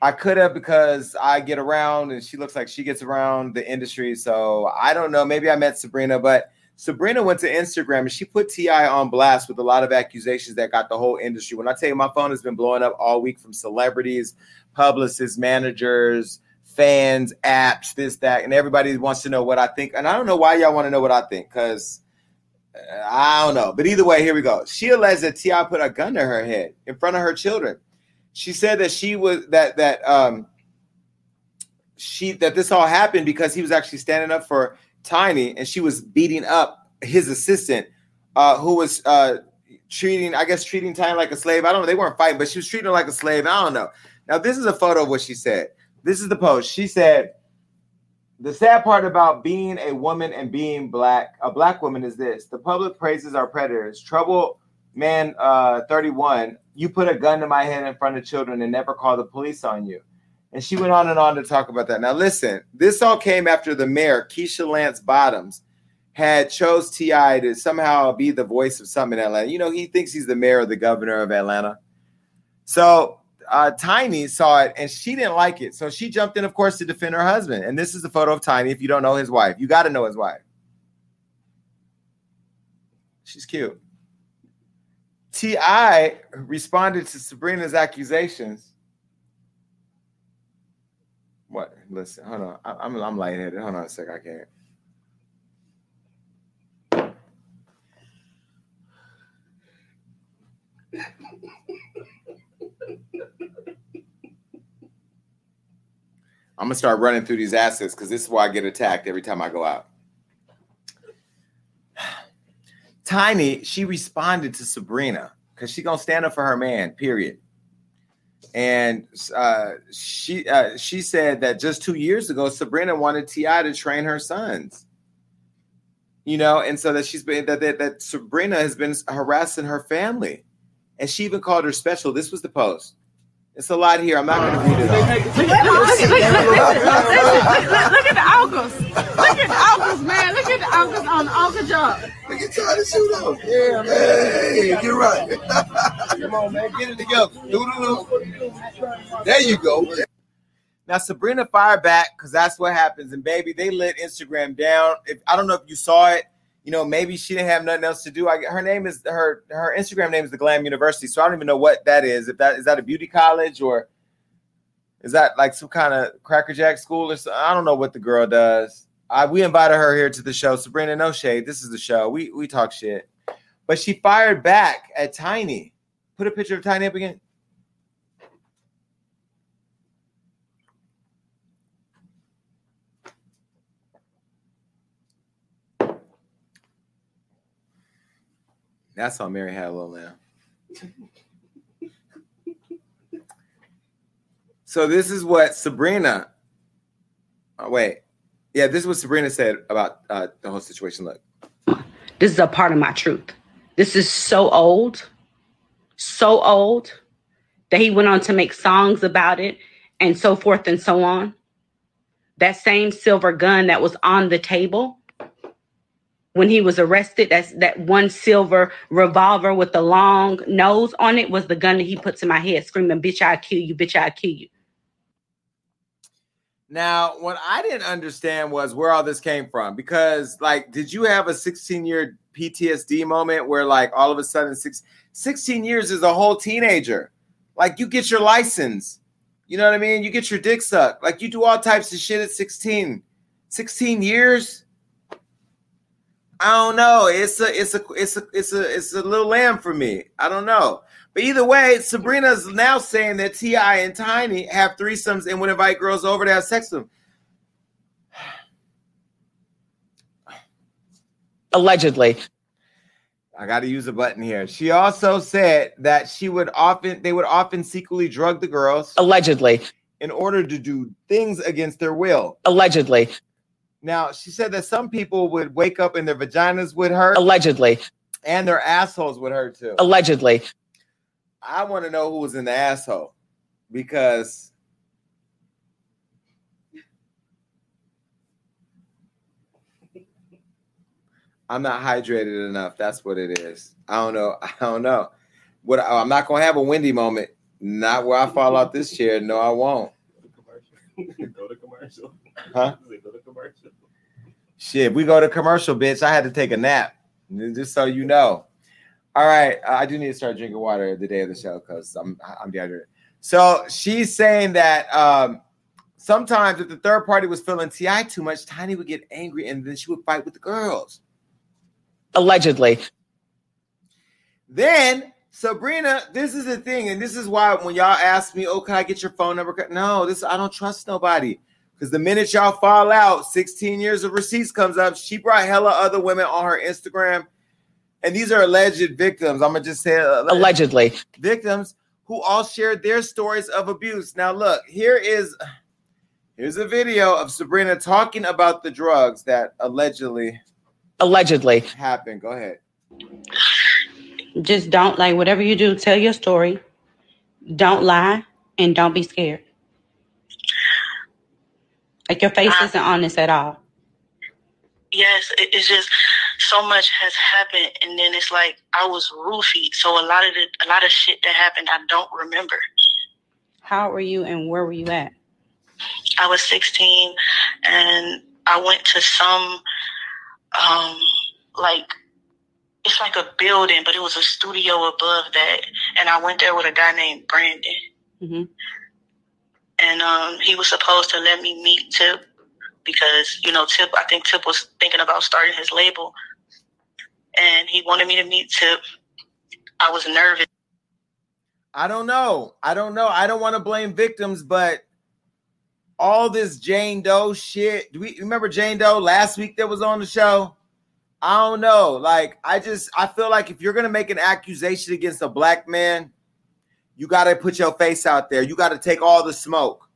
I could have because I get around and she looks like she gets around the industry. So I don't know. Maybe I met Sabrina, but Sabrina went to Instagram and she put T.I. on blast with a lot of accusations that got the whole industry. When I tell you my phone has been blowing up all week from celebrities, publicists, managers, fans, apps, this, that, and everybody wants to know what I think. And I don't know why y'all want to know what I think because uh, I don't know. But either way, here we go. She alleged that Ti put a gun to her head in front of her children. She said that she was that that um she that this all happened because he was actually standing up for Tiny and she was beating up his assistant, uh, who was uh treating, I guess, treating Tiny like a slave. I don't know. They weren't fighting, but she was treating her like a slave. I don't know. Now, this is a photo of what she said. This is the post. She said, the sad part about being a woman and being black, a black woman, is this: the public praises our predators. Trouble man, uh, thirty-one. You put a gun to my head in front of children and never call the police on you. And she went on and on to talk about that. Now, listen, this all came after the mayor, Keisha Lance Bottoms, had chose Ti to somehow be the voice of something in Atlanta. You know, he thinks he's the mayor or the governor of Atlanta. So uh, Tiny saw it and she didn't like it. So she jumped in, of course, to defend her husband. And this is a photo of Tiny. If you don't know his wife, you got to know his wife. She's cute. T.I. responded to Sabrina's accusations. What? Listen, hold on. I, I'm I'm lightheaded. Hold on a sec. I can't. I'm gonna start running through these assets because this is why I get attacked every time I go out. <sighs> Tiny, she responded to Sabrina because she gonna stand up for her man. Period. And uh, she uh, she said that just two years ago, Sabrina wanted Ti to train her sons. You know, and so that she's been that, that that Sabrina has been harassing her family, and she even called her special. This was the post. It's a lot here. I'm not going to read it all. Look at, look, look, look at the Alkas. Look at the Alkas, man. Look at the Alkas on the Alka job. Look at trying to shoot up. Yeah, man. Hey, get right. Come on, man. Get it together. Doo-doo-doo. There you go. Now Sabrina fired back because that's what happens. And baby, they lit Instagram down. If I don't know if you saw it, you know, maybe she didn't have nothing else to do. I, her name is her her Instagram name is the Glam University. So I don't even know what that is. If that is that a beauty college or is that like some kind of crackerjack school or something? I don't know what the girl does. I we invited her here to the show. Sabrina, no shade. This is the show. We we talk shit. But she fired back at Tiny. Put a picture of Tiny up again. That's on Mary Had a Little Lamb. so this is what Sabrina. Oh, wait, yeah, this is what Sabrina said about uh, the whole situation. Look, This is a part of my truth. This is so old, so old that he went on to make songs about it and so forth and so on. That same silver gun that was on the table when he was arrested, that's that one silver revolver with the long nose on it was the gun that he put to my head, screaming, Bitch, I'll kill you, bitch, I'll kill you. now what I didn't understand was where all this came from because, like, did you have a 16 year PTSD moment where, like, all of a sudden, six, 16 years is a whole teenager? Like, you get your license, you know what I mean? You get your dick sucked, like, you do all types of shit at 16. 16 years? I don't know. It's a it's a it's a it's a it's a little lamb for me. I don't know. But either way, Sabrina's now saying that Ti and Tiny have threesomes and would invite girls over to have sex with them. Allegedly. I got to use a button here. She also said that she would often they would often secretly drug the girls Allegedly. in order to do things against their will. Allegedly. Now, she said that some people would wake up and their vaginas would hurt Allegedly. and their assholes would hurt too. Allegedly. I want to know who was in the asshole because I'm not hydrated enough. That's what it is. I don't know. I don't know. What oh, I'm not gonna have a windy moment. Not where I fall out this chair. No, I won't. Go to commercial. Huh? <laughs> Go to commercial. Shit, we go to commercial, bitch. I had to take a nap. Just so you know. All right, I do need to start drinking water the day of the show because I'm I'm dehydrated. So she's saying that um, sometimes if the third party was feeling Ti too much, Tiny would get angry and then she would fight with the girls. Allegedly. Then Sabrina, this is the thing, and this is why when y'all ask me, "Oh, can I get your phone number?" No, this I don't trust nobody because the minute y'all fall out, 16 years of receipts comes up. She brought hella other women on her Instagram, and these are alleged victims. I'm gonna just say uh, Allegedly. victims who all shared their stories of abuse. Now, look, here is here's a video of Sabrina talking about the drugs that allegedly Allegedly. happened. Go ahead. Just don't like whatever you do, tell your story. Don't lie and don't be scared. Like your face I- isn't honest at all. yes, it, it's just so much has happened, and then it's like I was roofied, so a lot of the a lot of shit that happened I don't remember. How were you and where were you at? I was 16, and I went to some um like it's like a building, but it was a studio above that, and I went there with a guy named Brandon, hmm and um he was supposed to let me meet Tip because you know Tip I think Tip was thinking about starting his label, and he wanted me to meet Tip. I was nervous. I don't know. I don't know. I don't want to blame victims, but all this Jane Doe shit. Do we remember Jane Doe last week that was on the show? I don't know. Like, I just I feel like if you're gonna make an accusation against a black man, you gotta put your face out there. You gotta take all the smoke.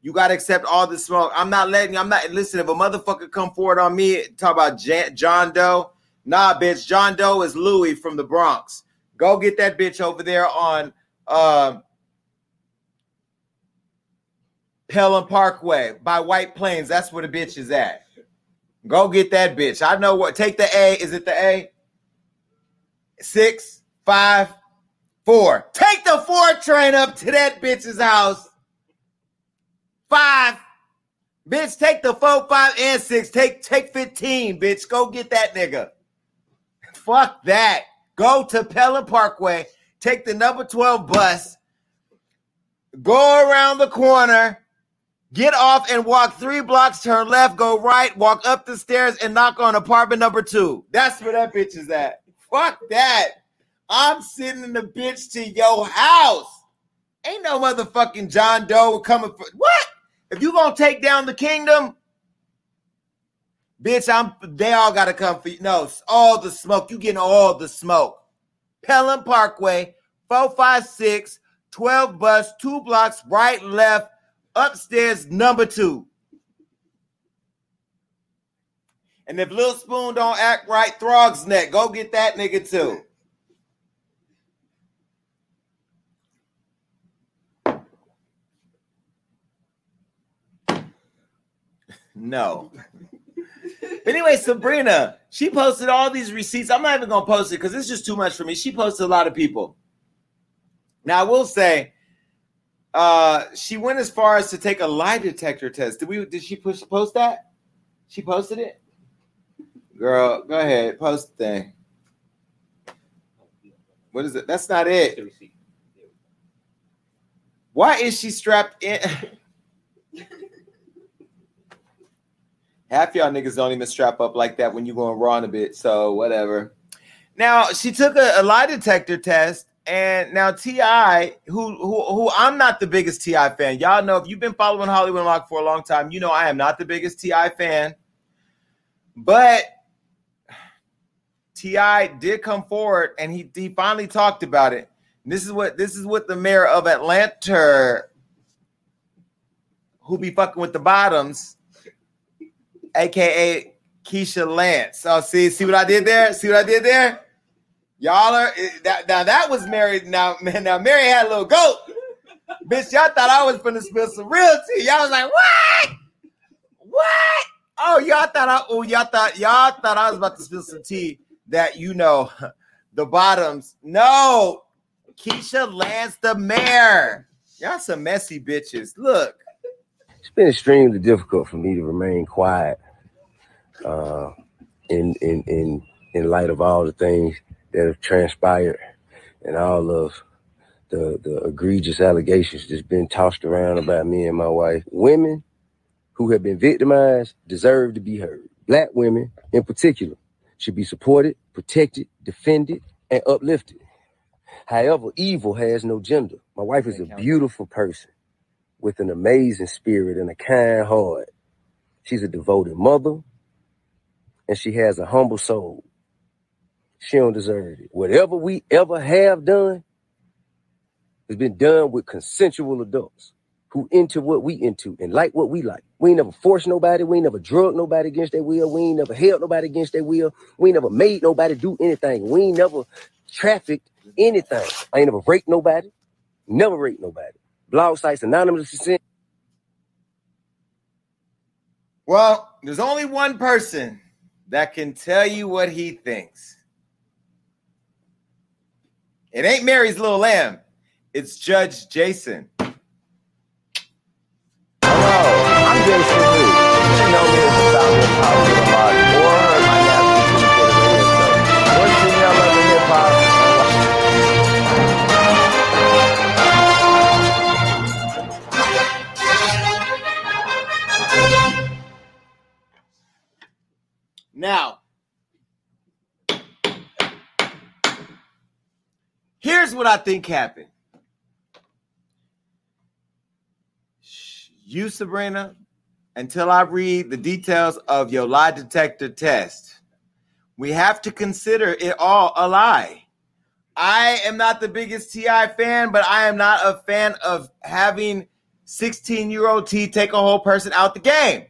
You gotta accept all the smoke. I'm not letting. I'm not listen. If a motherfucker come forward on me, talk about Jan, John Doe. Nah, bitch. John Doe is Louis from the Bronx. Go get that bitch over there on um Pelham Parkway by White Plains. That's where the bitch is at. Go get that bitch. I know what. Take the A. Is it the A? Six, five, four. Take the four train up to that bitch's house. Five. Bitch, take the four, five, and six. Take take 15, bitch. Go get that nigga. <laughs> Fuck that. Go to Pelham Parkway. Take the number 12 bus. Go around the corner. Get off and walk three blocks, turn left, go right, walk up the stairs, and knock on apartment number two. That's where that bitch is at. Fuck that. I'm sending the bitch to your house. Ain't no motherfucking John Doe coming for what? If you gonna take down the kingdom, bitch, I'm they all gotta come for you. No, all the smoke. You getting all the smoke. Pelham Parkway, 456, 12 bus, two blocks, right, left, upstairs, number two. And if Lil Spoon don't act right, Throgs Neck. Go get that nigga too. No. But anyway, Sabrina, she posted all these receipts. I'm not even gonna post it because it's just too much for me. She posted a lot of people. Now I will say, uh, she went as far as to take a lie detector test. Did we? Did she push post that? She posted it. Girl, go ahead, post the thing. What is it? That's not it. Why is she strapped in? Half y'all niggas don't even strap up like that when you going raw in a bit. So whatever. Now she took a, a lie detector test, and now Ti, who who who I'm not the biggest Ti fan. Y'all know if you've been following Hollywood Unlocked for a long time, you know I am not the biggest Ti fan. But Ti did come forward, and he he finally talked about it. And this is what this is what the mayor of Atlanta, who be fucking with the bottoms, aka Keisha Lance. So see, see what I did there? See what I did there? Y'all are eh, that now that was married. Now, <laughs> man, now Mary had a little goat. Bitch, y'all thought I was gonna spill some real tea. Y'all was like, what? What? Oh, y'all thought I oh y'all thought y'all thought I was about to spill some tea that you know <laughs> the bottoms. No, Keisha Lance the mayor. Y'all some messy bitches. Look. it's been extremely difficult for me to remain quiet uh, in in in in light of all the things that have transpired and all of the the egregious allegations that's been tossed around about me and my wife. Women who have been victimized deserve to be heard. Black women, in particular, should be supported, protected, defended, and uplifted. However, evil has no gender. My wife is a beautiful person with an amazing spirit and a kind heart. She's a devoted mother, and she has a humble soul. She don't deserve it. Whatever we ever have done has been done with consensual adults who into what we into and like what we like. We ain't never forced nobody. We ain't never drug nobody against their will. We ain't never held nobody against their will. We ain't never made nobody do anything. We ain't never trafficked anything. I ain't never raped nobody. Never raped nobody. Blog sites anonymous consent. Well, there's only one person that can tell you what he thinks. It ain't Mary's little lamb. It's Judge Jason. Hello, I'm Jason Lee. You know me as the founder of Hollywood Unlocked or heard my national syndicated radio show. Or seen me on Love and Hip Hop. Now, here's what I think happened. You, Sabrina, until I read the details of your lie detector test, we have to consider it all a lie. I am not the biggest TI fan, but I am not a fan of having 16 year old T take a whole person out the game.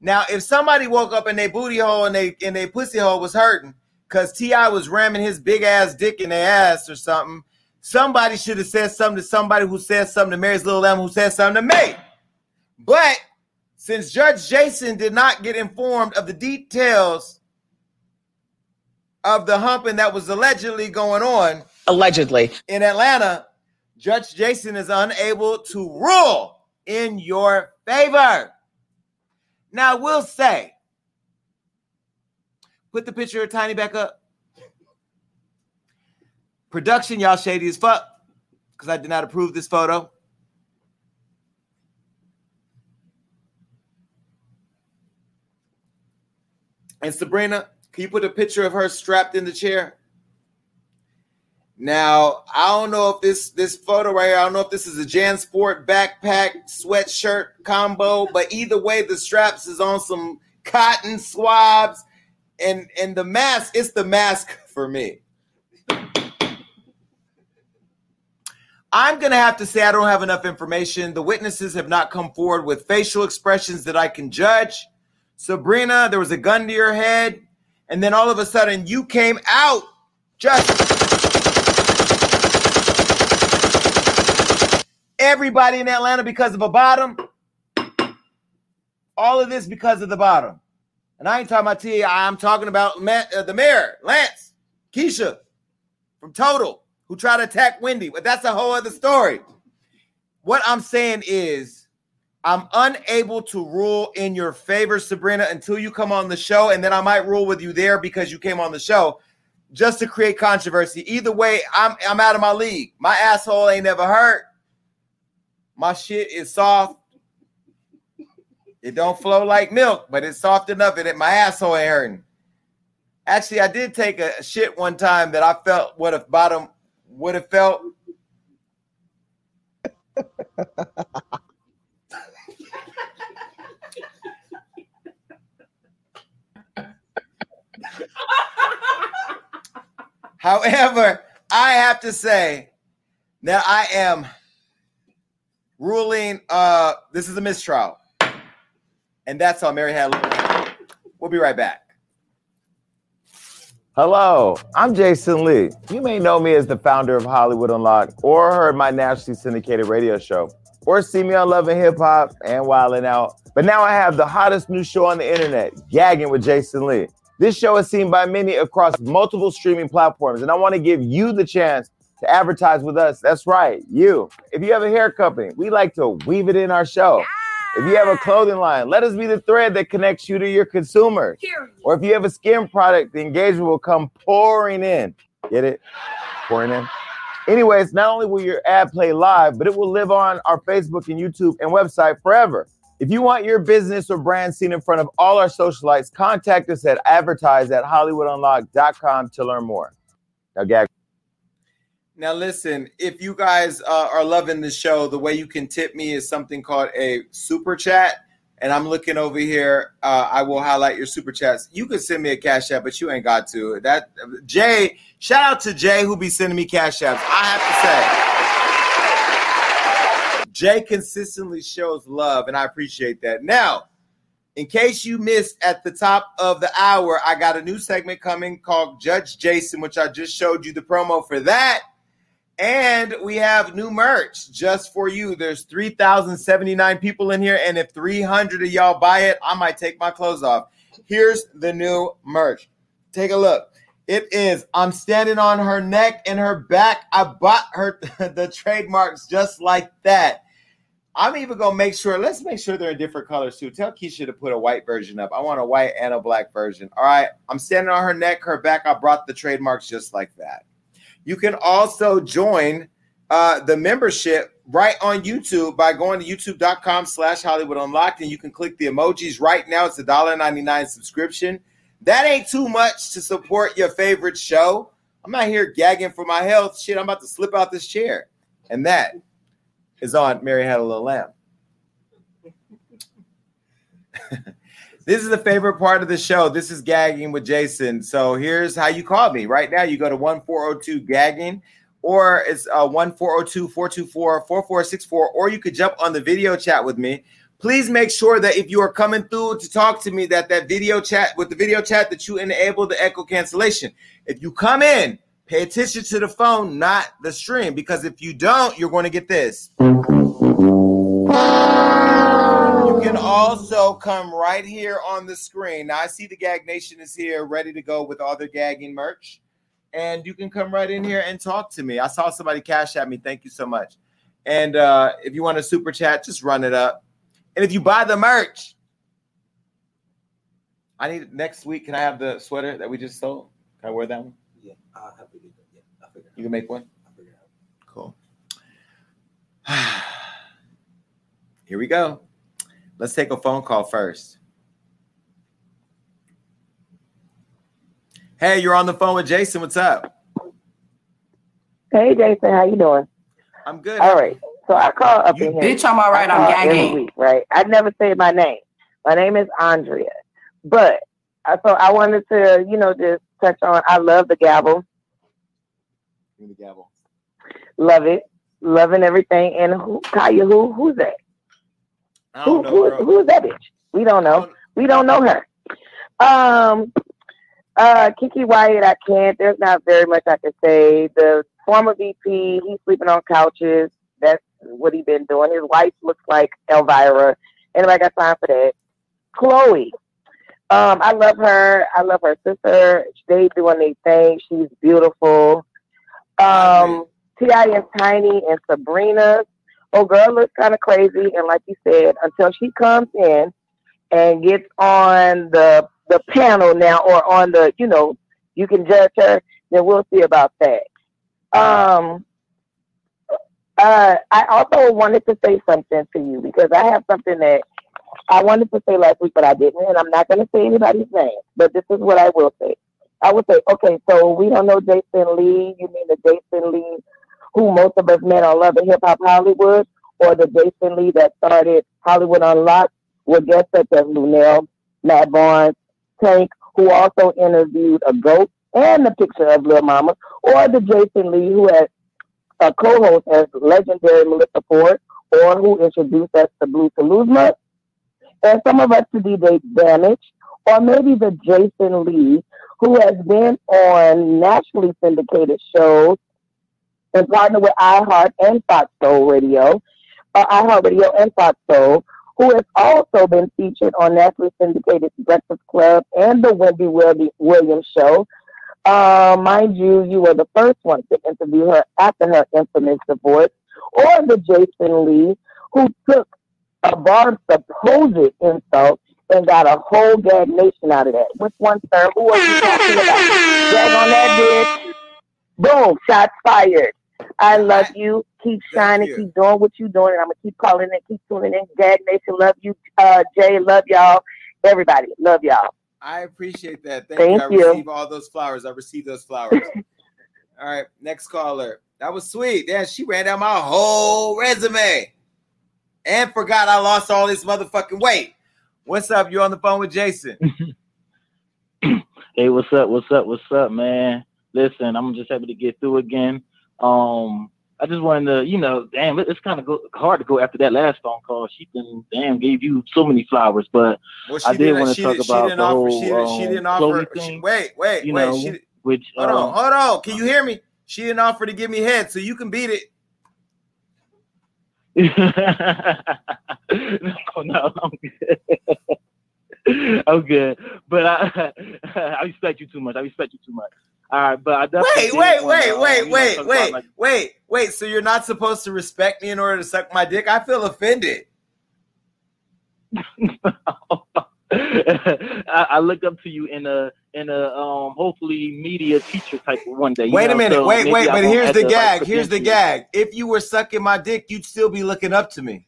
Now, if somebody woke up and their booty hole and they and their pussy hole was hurting because Ti was ramming his big ass dick in their ass or something, somebody should have said something to somebody who said something to Mary's little lamb who said something to me. But since Judge Jason did not get informed of the details of the humping that was allegedly going on Allegedly. in Atlanta, Judge Jason is unable to rule in your favor. Now, I will say, put the picture of Tiny back up. Production, y'all shady as fuck because I did not approve this photo. And Sabrina, can you put a picture of her strapped in the chair? Now, I don't know if this this photo right here, I don't know if this is a JanSport backpack sweatshirt combo, but either way, the straps is on some cotton swabs, and and the mask, it's the mask for me. I'm gonna have to say I don't have enough information. The witnesses have not come forward with facial expressions that I can judge. Sabrina, there was a gun to your head, and then all of a sudden you came out just everybody in Atlanta because of a bottom. All of this because of the bottom. And I ain't talking about T. I'm talking about uh, the mayor, Lance, Keisha from Total, who tried to attack Wendy. But that's a whole other story. What I'm saying is, I'm unable to rule in your favor, Sabrina, until you come on the show, and then I might rule with you there because you came on the show, just to create controversy. Either way, I'm I'm out of my league. My asshole ain't never hurt. My shit is soft. It don't flow like milk, but it's soft enough that my asshole ain't hurting. Actually, I did take a shit one time that I felt would have bottom would have felt. However, I have to say that I am ruling uh this is a mistrial. And that's how Mary had We'll be right back. Hello, I'm Jason Lee. You may know me as the founder of Hollywood Unlocked or heard my nationally syndicated radio show or see me on Love and Hip Hop and Wildin' Out. But now I have the hottest new show on the internet, Gagging with Jason Lee. This show is seen by many across multiple streaming platforms, and I want to give you the chance to advertise with us. That's right, you. If you have a hair company, we like to weave it in our show. If you have a clothing line, let us be the thread that connects you to your consumers. Or if you have a skin product, the engagement will come pouring in. Get it? Pouring in. Anyways, not only will your ad play live, but it will live on our Facebook and YouTube and website forever. If you want your business or brand seen in front of all our socialites, contact us at advertise at hollywoodunlocked.com to learn more. Now, Gag. Now, listen, if you guys uh, are loving the show, the way you can tip me is something called a super chat. And I'm looking over here. Uh, I will highlight your super chats. You can send me a cash app, but you ain't got to. That Jay, shout out to Jay who be sending me cash apps. I have to say, Jay consistently shows love, and I appreciate that. Now, in case you missed at the top of the hour, I got a new segment coming called Judge Jason, which I just showed you the promo for that. And we have new merch just for you. There's 3,079 people in here. And if 300 of y'all buy it, I might take my clothes off. Here's the new merch. Take a look. It is I'm standing on her neck and her back. I bought her <laughs> the trademarks just like that. I'm even gonna make sure. Let's make sure they're in different colors too. Tell Keisha to put a white version up. I want a white and a black version. All right. I'm standing on her neck, her back. I brought the trademarks just like that. You can also join uh, the membership right on YouTube by going to youtube.com slash Hollywood Unlocked, and you can click the emojis right now. It's a $1.99 subscription. That ain't too much to support your favorite show. I'm not here gagging for my health. Shit, I'm about to slip out this chair. And that is on Mary Had a Little Lamb. <laughs> this is the favorite part of the show. This is gagging with Jason. So here's how you call me. Right now, you go to 1402 gagging, or it's uh, 1402 424 4464, or you could jump on the video chat with me. Please make sure that if you are coming through to talk to me, that that video chat with the video chat that you enable the echo cancellation. If you come in, pay attention to the phone, not the stream, because if you don't, you're going to get this. You can also come right here on the screen. Now I see the Gag Nation is here, ready to go with all their gagging merch, and you can come right in here and talk to me. I saw somebody cash at me. Thank you so much. And uh, if you want a super chat, just run it up. And if you buy the merch, I need next week. Can I have the sweater that we just sold? Can I wear that one? Yeah, I'll have to get that. Yeah, I'll figure You can make one. I'll figure it out. Cool. <sighs> Here we go. Let's take a phone call first. Hey, you're on the phone with Jason. What's up? Hey Jason, how you doing? I'm good. All right. So I call up You in here. bitch, I'm all right, I I'm gagging. week, right? I never say my name. My name is Andrea. But uh, so I wanted to, you know, just touch on I love the gavel. The gavel. Love it. Loving everything. And who Kaya, who who's that? Who, know, who, who is that bitch? We don't know. don't- We don't know her. Um, uh, Keke Wyatt, I can't. There's not very much I can say. The former VP, he's sleeping on couches. That's what he's been doing. His wife looks like Elvira. Anybody got time for that? Chloe. Um, I love her. I love her sister. They doing their thing. She's beautiful. Um, T.I. and Tiny and Sabrina. Oh, girl looks kind of crazy. And like you said, until she comes in and gets on the the panel now or on the, you know, you can judge her, then we'll see about that. Um, uh, I also wanted to say something to you because I have something that I wanted to say last week, but I didn't, and I'm not going to say anybody's name. But this is what I will say. I would say, okay, so we don't know Jason Lee. You mean the Jason Lee who most of us met on Love and Hip Hop Hollywood, or the Jason Lee that started Hollywood Unlocked with guests such as Luenell, Matt Barnes, Tank, who also interviewed a goat and the picture of Lil Mama, or the Jason Lee who had a co-host as legendary Melissa Ford, or who introduced us to Blue Paluzma, and some of us to DJ Damage, or maybe the Jason Lee who has been on nationally syndicated shows and partner with iHeart and Fox Soul Radio, uh, iHeart Radio and Fox Soul, who has also been featured on nationally syndicated Breakfast Club and the Wendy Williams Show. Uh, mind you, you were the first one to interview her after her infamous divorce, or the Jason Lee who took a Barb's supposed insult and got a whole gag nation out of that. Which one, sir? Who are you talking about? Gag on that bitch. Boom, shots fired. I love you. Keep shining. you. Keep doing what you're doing. And I'm going to keep calling and Keep tuning in. Gag Nation, love you. Uh, Jay, love y'all. Everybody, love y'all. I appreciate that. Thank, Thank you. I you. receive all those flowers. I received those flowers. <laughs> all right, next caller. That was sweet. Yeah, she ran down my whole resume and forgot I lost all this motherfucking weight. What's up? You're on the phone with Jason. <clears throat> Hey, what's up? What's up? What's up, man? Listen, I'm just happy to get through again. Um, I just wanted to, you know, damn, it's kind of go, hard to go after that last phone call. She been, damn, gave you so many flowers, but Well, I did didn't- want to she talk didn't- she about didn't the offer- whole she didn't- she um, didn't Chloe offer- she- wait, wait, wait, know, she- which Hold um, on, hold on. Can you hear me? She didn't offer to give me head, so you can beat it. <laughs> no, no, I'm good. <laughs> I'm good, but I, <laughs> I respect you too much. I respect you too much. All right, but I definitely Wait, wait, wait, wait, know, wait, wait, like, wait, wait. So you're not supposed to respect me in order to suck my dick? I feel offended. <laughs> I, I look up to you in a in a um hopefully media teacher type of one day. Wait a minute, so wait, wait, I but here's the to, like, gag. Here's the gag. If you were sucking my dick, you'd still be looking up to me.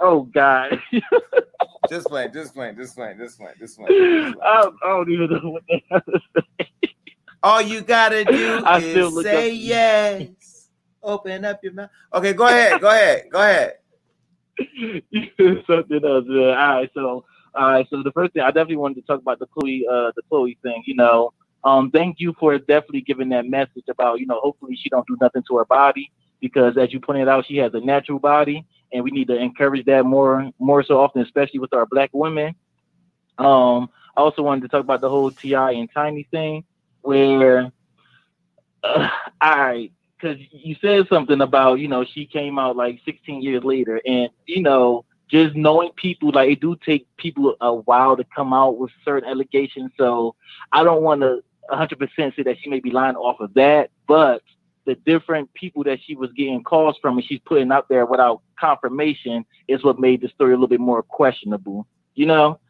Oh God. <laughs> just playing, just playing, just playing, just playing, just playing. I, don't- I don't even know what the hell to say. All you gotta do <laughs> I still is say up- yes. Open up your mouth. Okay, go ahead, go ahead, go ahead. <laughs> something else. Yeah. All right, so all right, so the first thing I definitely wanted to talk about the Chloe, uh, the Chloe thing. You know, um, thank you for definitely giving that message about you know hopefully she don't do nothing to her body because as you pointed out, she has a natural body, and we need to encourage that more more so often, especially with our black women. Um, I also wanted to talk about the whole T.I. and Tiny thing, where uh, <laughs> all right, because you said something about you know she came out like 16 years later, and you know just knowing people like it do take people a while to come out with certain allegations. So I don't want to 100 percent say that she may be lying off of that, but the different people that she was getting calls from and she's putting out there without confirmation is what made the story a little bit more questionable. You know.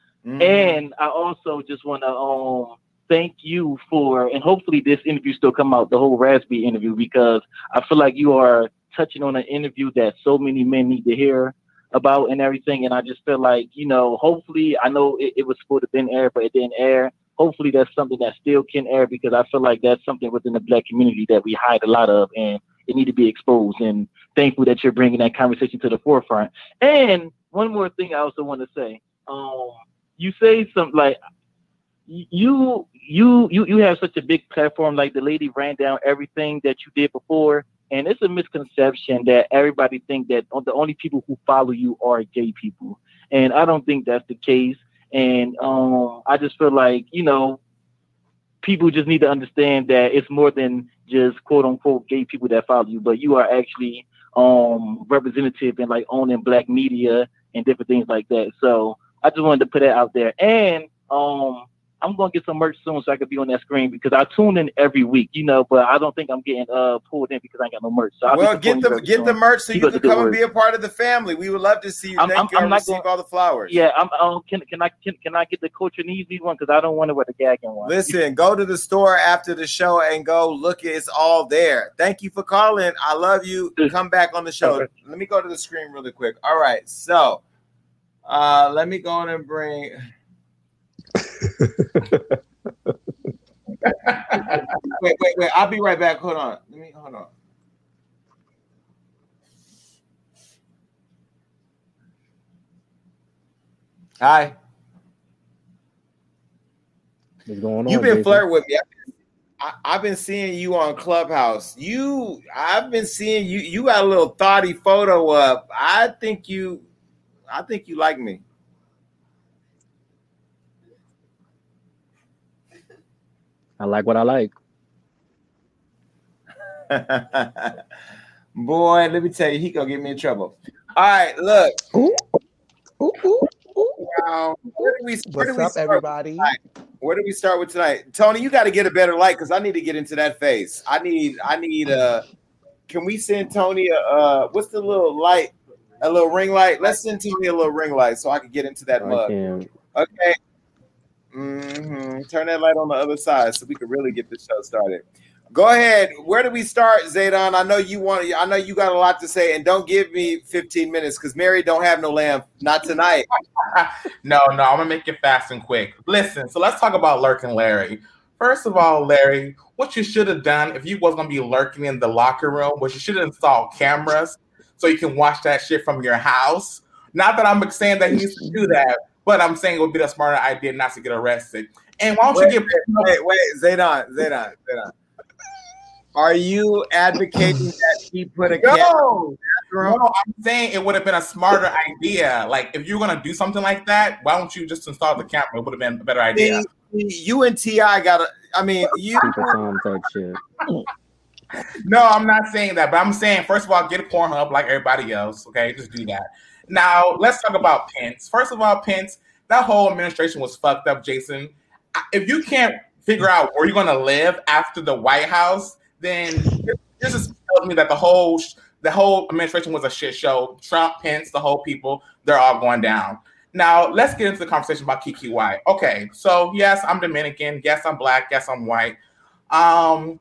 And I also just want to um thank you for, and hopefully this interview still come out, the whole Raspy interview, because I feel like you are touching on an interview that so many men need to hear about and everything. And I just feel like, you know, hopefully, I know it, it was supposed to have been aired, but it didn't air. Hopefully, that's something that still can air because I feel like that's something within the black community that we hide a lot of and it need to be exposed. And thankful that you're bringing that conversation to the forefront. And one more thing I also want to say, um, you say something like you you you you have such a big platform like the lady ran down everything that you did before and it's a misconception that everybody think that the only people who follow you are gay people and i don't think that's the case and um i just feel like you know people just need to understand that it's more than just quote unquote gay people that follow you but you are actually um representative in like owning black media and different things like that. So i just wanted to put that out there. And um I'm gonna get some merch soon so I can be on that screen because I tune in every week, you know, but I don't think I'm getting uh pulled in because I ain't got no merch. So I'll Well, get the get the merch so you can come and be a part of the family. We would love to see you. I'm- Thank I'm- you I'm and receive gonna- all the flowers. Yeah, I'm. Um, can can I can, can I get the Coach and Easy one because I don't want to wear the gagging one. Listen, go to the store after the show and go look. It's all there. Thank you for calling. I love you. Come back on the show. Let me go to the screen really quick. All right, so uh let me go in and bring. Wait, wait, wait. I'll be right back. Hold on. Let me hold on. Hi. What's going on? You've been flirting with me. I, I've been seeing you on Clubhouse. You, I've been seeing you. You got a little thoughty photo up. I think you, I think you like me. I like what I like. <laughs> Boy, let me tell you, he gonna get me in trouble. All right, look. Ooh, ooh, Wow. Where do we, where do What's we up, start everybody? Where do we start with tonight? Tony, you got to get a better light because I need to get into that face. I need, I need. Uh, can we send Tony a uh, what's the little light? A little ring light. Let's send Tony a little ring light so I can get into that I mug. can. Okay. Hmm Turn that light on the other side so we can really get the show started. Go ahead. Where do we start, Zaydon? I know you want. I know you got a lot to say, and don't give me 15 minutes because Mary don't have no lamb. Not tonight. <laughs> no, no, I'm gonna make it fast and quick. Listen, so let's talk about lurking Larry. First of all, Larry, what you should have done if you was gonna be lurking in the locker room, was you should have installed cameras so you can watch that shit from your house. Not that I'm saying that he needs to do that, but I'm saying it would be a smarter idea not to get arrested. And why don't Wait, you get wait, wait, Zaydan, Zaydan, Zaydan. Are you advocating <laughs> that he put a camera? No, no, I'm saying it would have been a smarter idea. Like if you're gonna do something like that, why don't you just install the camera? It would have been a better idea. See, you and T.I. got to. I mean, <laughs> you. Super Tom type shit. No, I'm not saying that, but I'm saying first of all, get a Pornhub like everybody else. Okay, just do that. Now let's talk about Pence. First of all, Pence, that whole administration was fucked up, Jason. If you can't figure out where you're going to live after the White House, then this is telling me that the whole the whole administration was a shit show. Trump, Pence, the whole people, they're all going down. Now let's get into the conversation about Keke Wyatt. Okay, so yes, I'm Dominican. Yes, I'm black. Yes, I'm white. Um,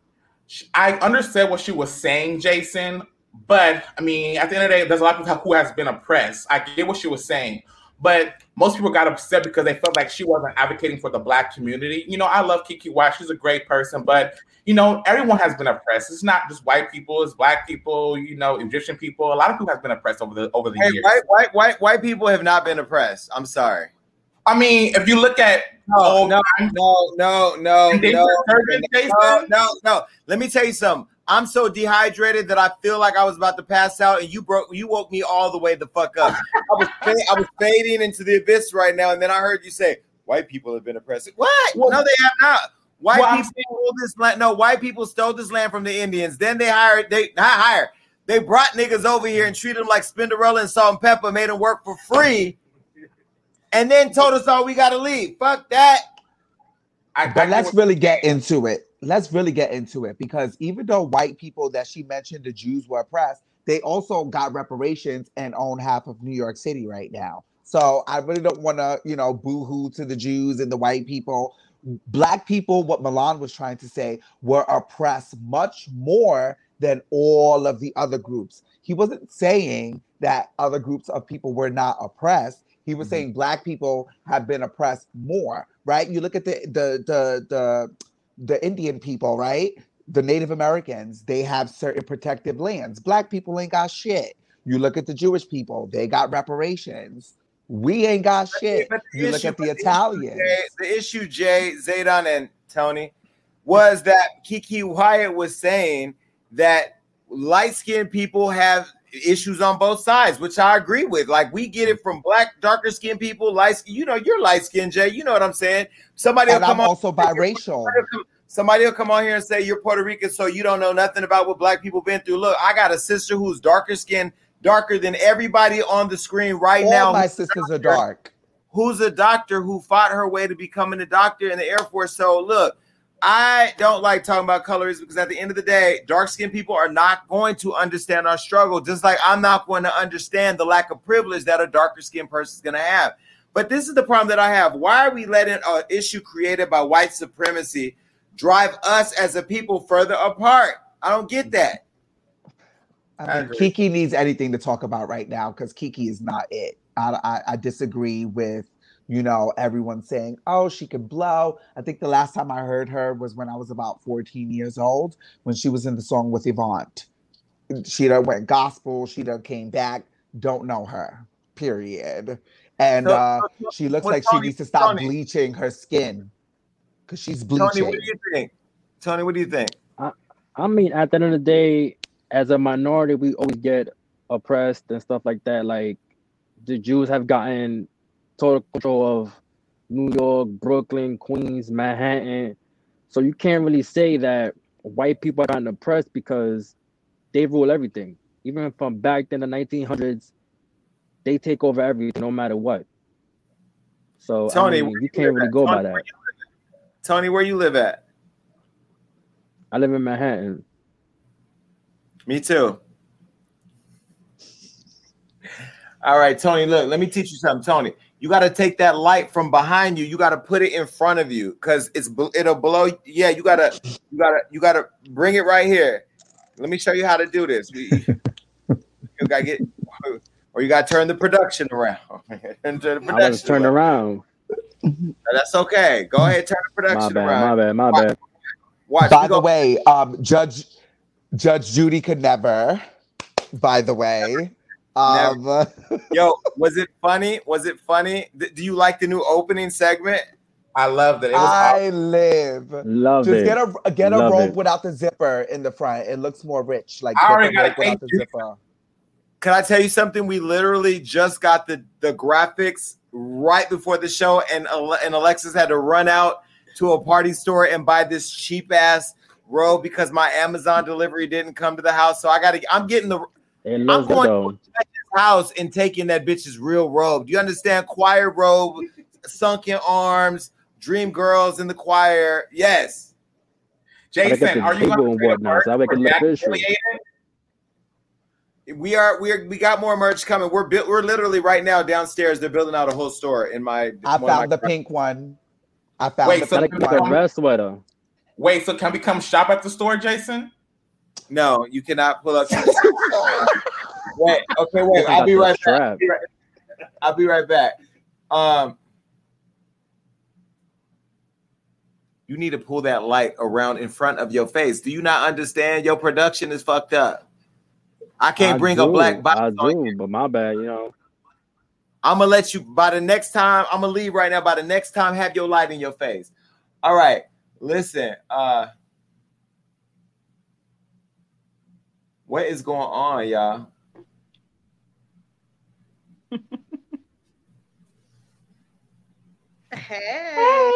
I understood what she was saying, Jason, but I mean, at the end of the day, there's a lot of people who has been oppressed. I get what she was saying, but most people got upset because they felt like she wasn't advocating for the black community. You know, I love Keke Wyatt; she's a great person, but you know, everyone has been oppressed. It's not just white people; it's black people. You know, Egyptian people. A lot of people have been oppressed over the over the Hey, years. white, white, white, white people have not been oppressed. I'm sorry. I mean, if you look at no, no, no, no, no, no, no, no, no. Let me tell you something. I'm so dehydrated that I feel like I was about to pass out, and you broke, you woke me all the way the fuck up. I was, I was fading into the abyss right now, and then I heard you say, "White people have been oppressed." What? no, they have not. White Well, people stole this land. No, white people stole this land from the Indians. Then they hired, they not hired. They brought niggas over here and treated them like Spinderella and Salt-N-Pepa, made them work for free, and then told us all we got to leave. Fuck that. but let's really get into it. Let's really get into it because even though white people that she mentioned, the Jews were oppressed, they also got reparations and own half of New York City right now. So I really don't want to, you know, boo-hoo to the Jews and the white people. Black people, what Milan was trying to say, were oppressed much more than all of the other groups. He wasn't saying that other groups of people were not oppressed. He was mm-hmm. saying black people have been oppressed more, right? You look at the the the the the Indian people, right? The Native Americans, they have certain protective lands. Black people ain't got shit. You look at the Jewish people, they got reparations. We ain't got shit. But the You look at the issue, Italians. Jay- the issue, Jay, Zaydan, and Tony, was that Keke Wyatt was saying that light skinned people have issues on both sides, which I agree with. Like we get it from black, darker skinned people, light skin. You know, you're light skinned, Jay. You know what I'm saying? Somebody will come I'm on. also biracial. Somebody will come on here and say you're Puerto Rican, so you don't know nothing about what black people been through. Look, I got a sister who's darker skinned, darker than everybody on the screen right All now. my sisters are dark. who's a doctor who fought her way to becoming a doctor in the Air Force. So look, I don't like talking about colors because at the end of the day, dark skinned people are not going to understand our struggle, just like I'm not going to understand the lack of privilege that a darker skinned person is going to have. But this is the problem that I have. Why are we letting an issue created by white supremacy drive us as a people further apart? I don't get that. I mean, Keke needs anything to talk about right now because Keke is not it. I, I, I disagree with, you know, everyone saying, oh, she could blow. I think the last time I heard her was when I was about 14 years old when she was in the song with Avant. She done went gospel. She done came back. Don't know her, period. And So- uh, she looks like Tony- she needs to stop Tony- bleaching her skin because she's bleaching. Tony, what do you think? Tony, what do you think? I, I mean, at the end of the day, as a minority, we always get oppressed and stuff like that. Like the Jews have gotten total control of New York, Brooklyn, Queens, Manhattan. So you can't really say that white people are gotten oppressed because they rule everything. Even from back then, the 1900s, they take over everything, no matter what. So Tony, I mean, you you can't live really at? go Tony, by where that. Tony, where you live at? I live in Manhattan. Me too. All right, Tony. Look, let me teach you something, Tony. You got to take that light from behind you. You got to put it in front of you because it's it'll blow. Yeah, you gotta, you gotta, you gotta bring it right here. Let me show you how to do this. You gotta get, or you gotta turn the production around. <laughs> turn the production I was production turned around. around. That's okay. Go ahead, turn the My production bad, around. my bad, my bad. Watch. By the way, um, Judge Judge Judy could never. By the way, um, <laughs> Yo, was it funny? Was it funny? Th- Do you like the new opening segment? I loved it. it I live. Love Just it. get a get a Love robe it. without the zipper in the front. It looks more rich. Like I already got robe it. without the zipper. Can I tell you something? We literally just got the the graphics right before the show, and Ale- and Alexis had to run out to a party store and buy this cheap ass robe because my Amazon delivery didn't come to the house. So I gotta I'm getting the It I'm looks going though. to his house and taking that bitch's real robe. Do you understand? Choir robe, sunken arms, dream girls in the choir. Yes. Jason, are you going and to whatnot, so I make it look official. We are we are we got more merch coming. We're built we're literally right now downstairs. They're building out a whole store in my I one of my- found the pink one. I found Wait, the so pink can one. come- Red sweater. Wait, so can we come shop at the store, Jason? No, you cannot pull up. <laughs> wait, okay, wait. I'll be right back. I'll be right, I'll be right back. Um, you need to pull that light around in front of your face. Do you not understand? Your production is fucked up. I can't I bring a black box I on do, but my bad, you know. I'm gonna let you by the next time. I'm gonna leave right now. By the next time, have your light in your face. All right. Listen, uh what is going on, y'all? <laughs> Hey.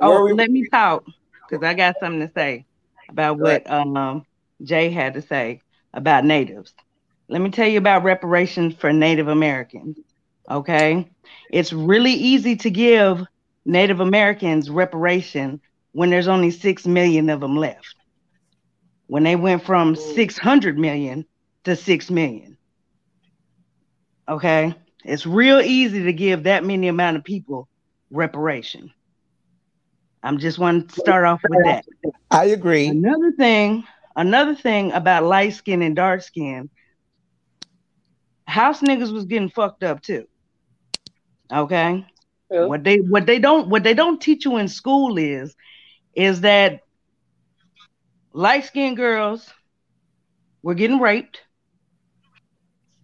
where oh, we- let me talk because I got something to say about what um Jay had to say about natives. Let me tell you about reparations for Native Americans. Okay, it's really easy to give Native Americans reparation when there's only six million of them left. When they went from six hundred million to six million. Okay, it's real easy to give that many amount of people reparation. I'm just want to start off with that. I agree. Another thing, another thing about light skin and dark skin, house niggas was getting fucked up too. Okay. What they what they don't what they don't teach you in school is is that light skinned girls were getting raped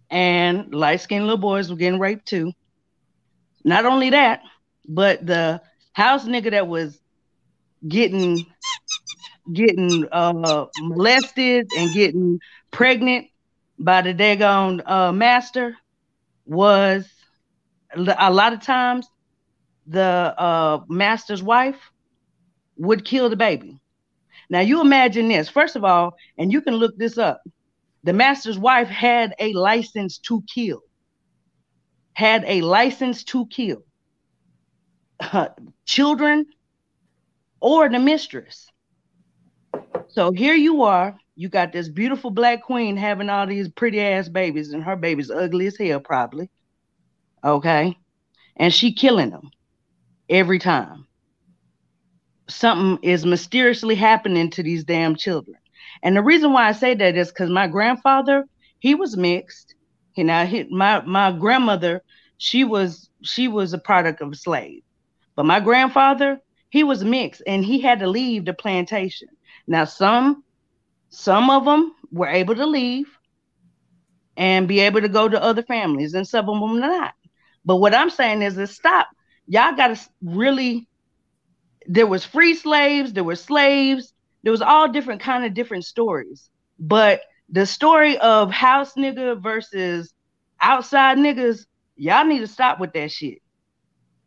and light skinned little boys were getting raped too. Not only that, but the house nigga that was getting getting uh molested and getting pregnant by the daggone uh master was a lot of times the uh master's wife would kill the baby. Now you imagine this. First of all, and you can look this up. The master's wife had a license to kill. Had a license to kill <laughs> children or the mistress. So here you are. You got this beautiful black queen having all these pretty ass babies, and her baby's ugly as hell, probably. Okay. And she killing them every time. Something is mysteriously happening to these damn children. And the reason why I say that is because my grandfather, he was mixed. You know, he, my my grandmother, she was she was a product of a slave. But my grandfather, he was mixed and he had to leave the plantation. Now, some some of them were able to leave and be able to go to other families, and some of them not. But what I'm saying is, is stop. Y'all got to really. There was free slaves. There were slaves. There was all different kind of different stories. But the story of house nigga versus outside niggas, y'all need to stop with that shit.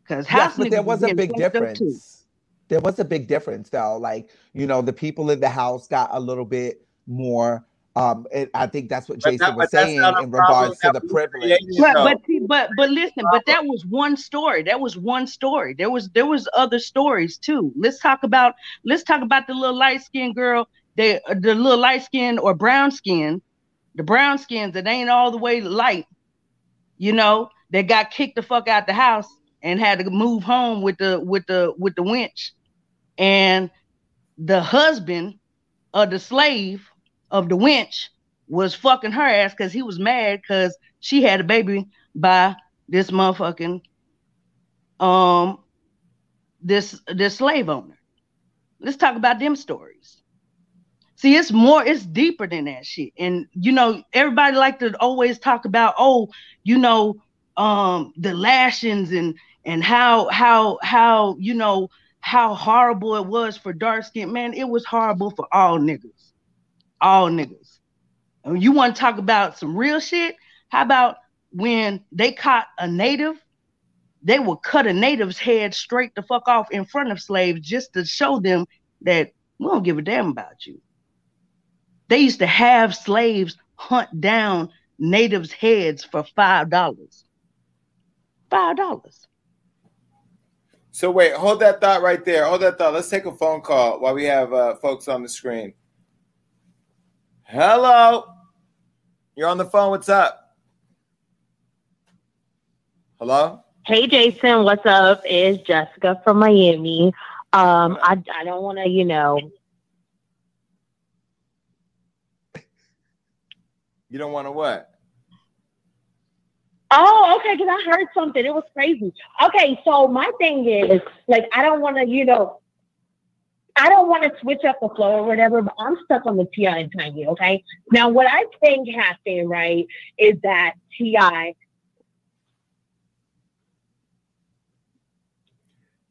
Cause house Yes, but there was a big fucked up too. difference. There was a big difference though. Like, you know, the people in the house got a little bit more um and I think that's what Jason that- was saying in regards to the privilege. But but see, but but listen, but that was one story. That was one story. There was there was other stories too. Let's talk about let's talk about the little light skinned girl, the the little light skin or brown skin, the brown skins that ain't all the way light. You know, that got kicked the fuck out the house and had to move home with the with the with the winch, and the husband of the slave of the winch was fucking her ass because he was mad because she had a baby by this motherfucking um this this slave owner. Let's talk about them stories. See, it's more, it's deeper than that shit. And you know, everybody like to always talk about, oh, you know, um, the lashings and and how how how you know how horrible it was for dark skinned man. It was horrible for all niggas, all niggas. And you want to talk about some real shit? How about when they caught a native they would cut a native's head straight the fuck off in front of slaves just to show them that we don't give a damn about you. They used to have slaves hunt down natives' heads for five dollars. Five dollars. So wait, hold that thought right there. Hold that thought. Let's take a phone call while we have uh, folks on the screen. Hello, you're on the phone. What's up? Hello. Hey Jason, what's up? It's Jessica from Miami. Um, I I don't want to, you know, You don't want to what? Oh, okay, because I heard something. It was crazy. Okay, so my thing is like I don't want to, you know, I don't want to switch up the flow or whatever, but I'm stuck on the T.I. and Tiny. Okay, now what I think happened right is that Ti.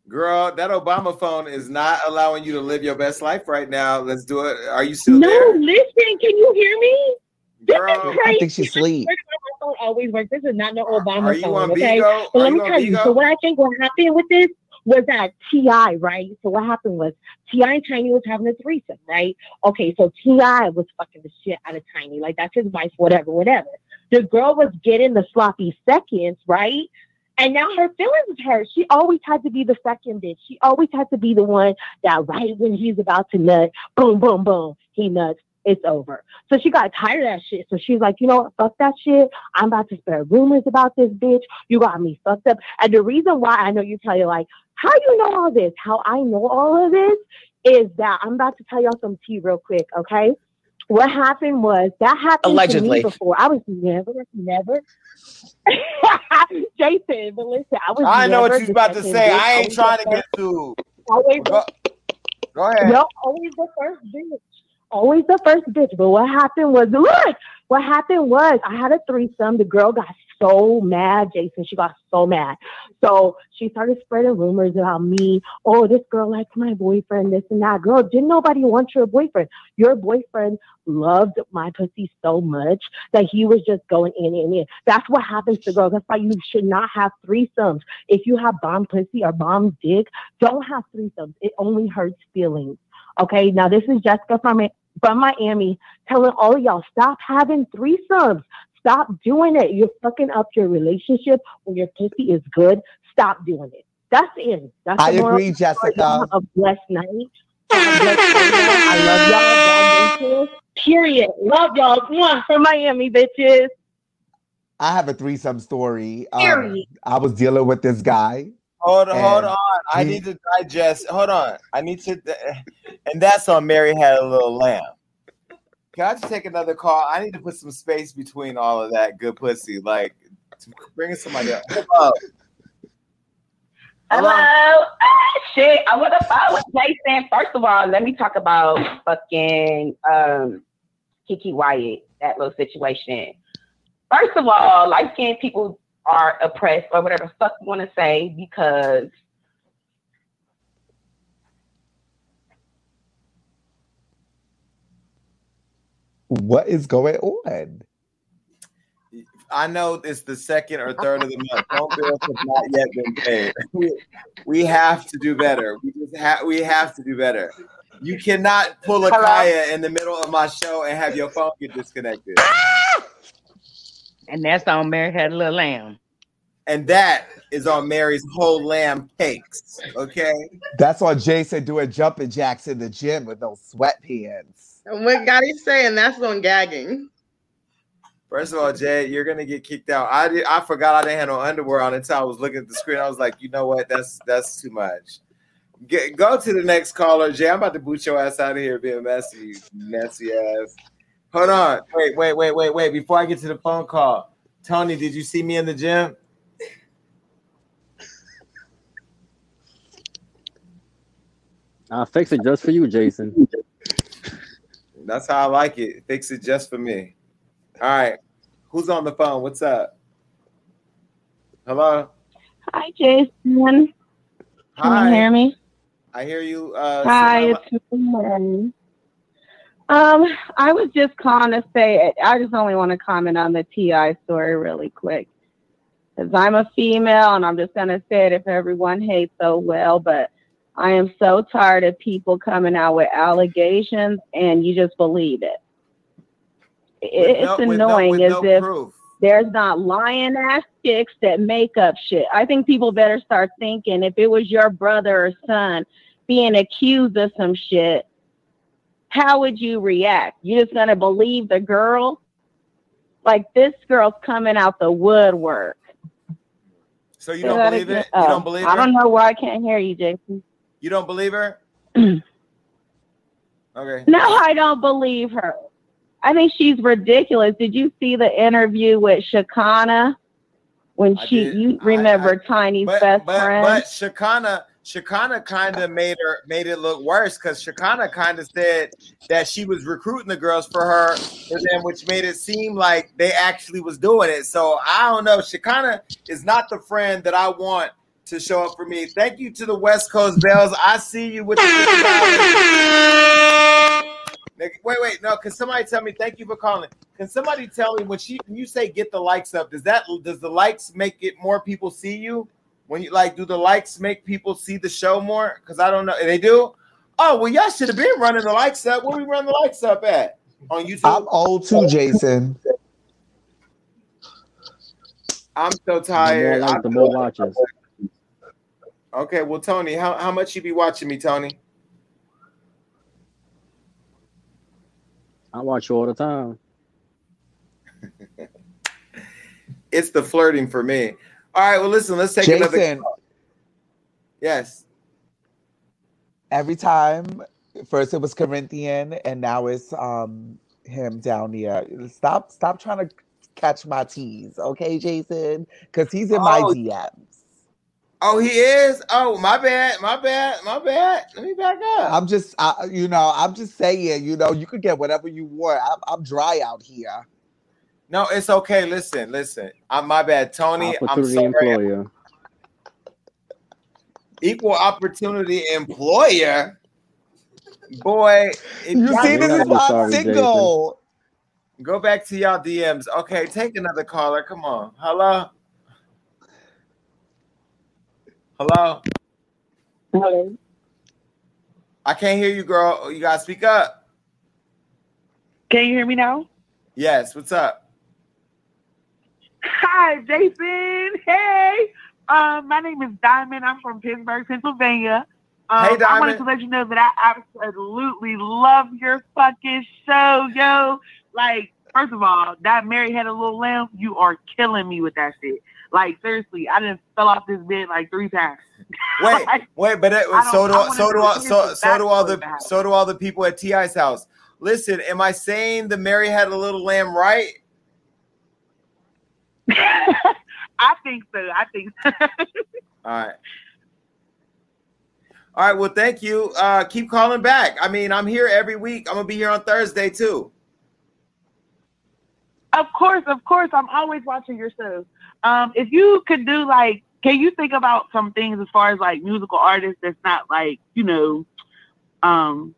Girl, that Obama phone is not allowing you to live your best life right now. Let's do it. Are you still No, there? listen. Can you hear me? This Girl. is. I think she's asleep. My phone always works. This is not no Obama Are you phone, on okay? Bigo? But Are let me on tell you. So what I think will happen with this was that T.I., right? So what happened was T.I. and Tiny was having a threesome, right? Okay, so T.I. was fucking the shit out of Tiny, like that's his wife, whatever, whatever. The girl was getting the sloppy seconds, right? And now her feelings hurt. She always had to be the second bitch. She always had to be the one that right when he's about to nut, boom, boom, boom, he nuts. It's over. So she got tired of that shit. So she's like, you know what? Fuck that shit. I'm about to spread rumors about this bitch. You got me fucked up. And the reason why I know you tell you like, how you know all this? How I know all of this is that I'm about to tell y'all some tea real quick. Okay. What happened was that happened Allegedly. to me before. I was never, never. <laughs> Jason, but listen, I was. I know what never you're about to say. bitch. I ain't Always trying to get first- to. Always Go, go ahead. no, always the first bitch. Always the first bitch. But what happened was, look, what happened was I had a threesome. The girl got so mad, Jason. She got so mad. So she started spreading rumors about me. Oh, this girl likes my boyfriend, this and that. Girl, didn't nobody want your boyfriend? Your boyfriend loved my pussy so much that he was just going in and in. That's what happens to girls. That's why you should not have threesomes. If you have bomb pussy or bomb dick, don't have threesomes. It only hurts feelings. Okay, now this is Jessica from from Miami telling all of y'all stop having threesomes. Stop doing it. You're fucking up your relationship when your pussy is good. Stop doing it. That's it. That's I agree, of the story. Jessica. A blessed night. Have a blessed night. I love y'all. Period. Love y'all. Mwah, From Miami, bitches. I have a threesome story. Um. I was dealing with this guy. Hold on, hold on. I need to digest. Hold on. I need to, and that's on Mary had a little lamb. Can I just take another call? I need to put some space between all of that good pussy. Like, to bring somebody up. Hello. Hello. Ah, shit. I would have followed with Jason. First of all, let me talk about fucking um Keke Wyatt, that little situation. First of all, light skinned people are oppressed or whatever the fuck you want to say because What is going on? I know it's the second or third of the month. Phone bills have not yet been paid. We, we have to do better. We just have we have to do better. You cannot pull a Hello? Kaya in the middle of my show and have your phone get disconnected. <laughs> And that's on Mary Had a Little Lamb. And that is on Mary's whole lamb cakes. Okay. That's on Jason doing jumping jacks in the gym with those sweatpants. And what Gotti saying? That's on gagging. First of all, Jay, you're gonna get kicked out. I did, I forgot I didn't have no underwear on until I was looking at the screen. I was like, you know what? That's that's too much. Get, go to the next caller, Jay. I'm about to boot your ass out of here, being messy, messy ass. Hold on, wait, wait, wait, wait, wait. Before I get to the phone call, Tony, did you see me in the gym? I'll fix it just for you, Jason. That's how I like it. Fix it just for me. All right, who's on the phone? What's up? Hello. Hi, Jason. Can Hi. you hear me? I hear you. Uh, Hi, Sonoma. it's Mary. Um, I was just calling to say I just only want to comment on the T.I. story really quick. because I'm a female and I'm just going to say it if everyone hates so well, but I am so tired of people coming out with allegations and you just believe it. No- it's with no- annoying with as no if proof. there's not lying ass chicks that make up shit. I think people better start thinking if it was your brother or son being accused of some shit, how would you react? You just gonna believe the girl? Like this girl's coming out the woodwork. So you don't believe it? You Oh, don't believe I don't know why I can't hear you, Jason. You don't believe her? <clears throat> okay. No, I don't believe her. I think she's ridiculous. Did you see the interview with Shekinah when she you remember Tiny's But best but friend? but Shekinah Shekinah kind of made her made it look worse because Shekinah kind of said that she was recruiting the girls for her, and which made it seem like they actually was doing it. So I don't know. Shekinah is not the friend that I want to show up for me. Thank you to the West Coast Bells. I see you with the Wait, wait, no. Can somebody tell me? Thank you for calling. Can somebody tell me when she when you say get the likes up? Does that does the likes make it more people see you? When you like, do the likes make people see the show more? Because I don't know. They do. Oh well, y'all should have been running the likes up. Where we run the likes up at on YouTube? I'm old too, Jason. I'm so The more tired. the more watches. Okay, well, Tony, how, how much you be watching me, Tony? I watch you all the time. <laughs> It's the flirting for me. All right, well, listen, let's take another. Jason, Yes. every time, first it was Corinthian, and now it's um him down here. Stop, stop trying to catch my tease, okay, Jason? Because he's in my Oh. DMs. Oh, he is. Oh, my bad. My bad. My bad. Let me back up. I'm just, I, you know, I'm just saying, you know, you could get whatever you want. I'm, I'm dry out here. No, it's okay. Listen, listen. I'm my bad, Tony. I'm Opportunity sorry. employer. Equal opportunity employer. Boy, if You see, this is why I'm single. Go back to y'all DMs. Okay, take another caller. Come on. Hello. Hello. Hello. I can't hear you, girl. You gotta speak up. Can you hear me now? Yes. What's up? Hi, Jason. Hey. Um, my name is Diamond. I'm from Pittsburgh, Pennsylvania. Um, Hey, I wanted to let you know that I absolutely love your fucking show, yo. Like, first of all, that Mary had a little lamb. You are killing me with that shit. Like, seriously, I didn't fell off this bed like three times. <laughs> Wait, wait, but don't- so do I so do all, so so do all the so do all the people at T.I.'s house. Listen, am I saying the Mary had a little lamb right? <laughs> I think so. I think so. <laughs> All right. All right. Well, thank you. Uh, keep calling back. I mean, I'm here every week. I'm gonna be here on Thursday too. Of course, of course. I'm always watching your shows. Um, if you could do like, can you think about some things as far as like musical artists that's not like, you know, um,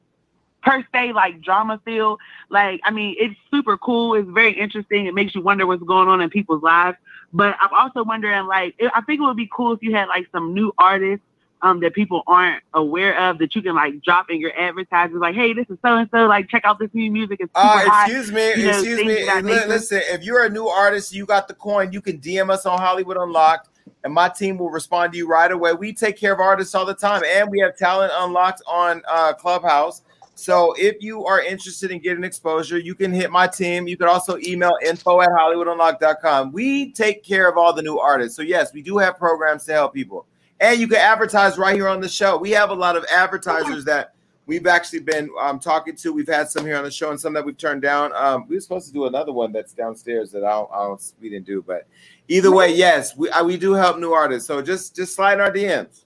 per se like drama feel? Like, I mean, it's super cool. It's very interesting. It makes you wonder what's going on in people's lives. But I'm also wondering, like, I think it would be cool if you had like some new artists um, that people aren't aware of that you can like drop in your advertisements, like, hey, this is so and so, like, check out this new music. It's super Uh, excuse me, you know, excuse me. of that Li- nature. Listen, if you're a new artist, you got the coin, you can DM us on Hollywood Unlocked, and my team will respond to you right away. We take care of artists all the time, and we have talent unlocked on uh, Clubhouse. So if you are interested in getting exposure, you can hit my team. You can also email info at hollywoodunlocked.com. We take care of all the new artists. So yes, we do have programs to help people. And you can advertise right here on the show. We have a lot of advertisers that we've actually been um, talking to. We've had some here on the show and some that we've turned down. Um, we were supposed to do another one that's downstairs that I don't, I don't we didn't do. But either way, yes, we I, we do help new artists. So just just slide in our DMs.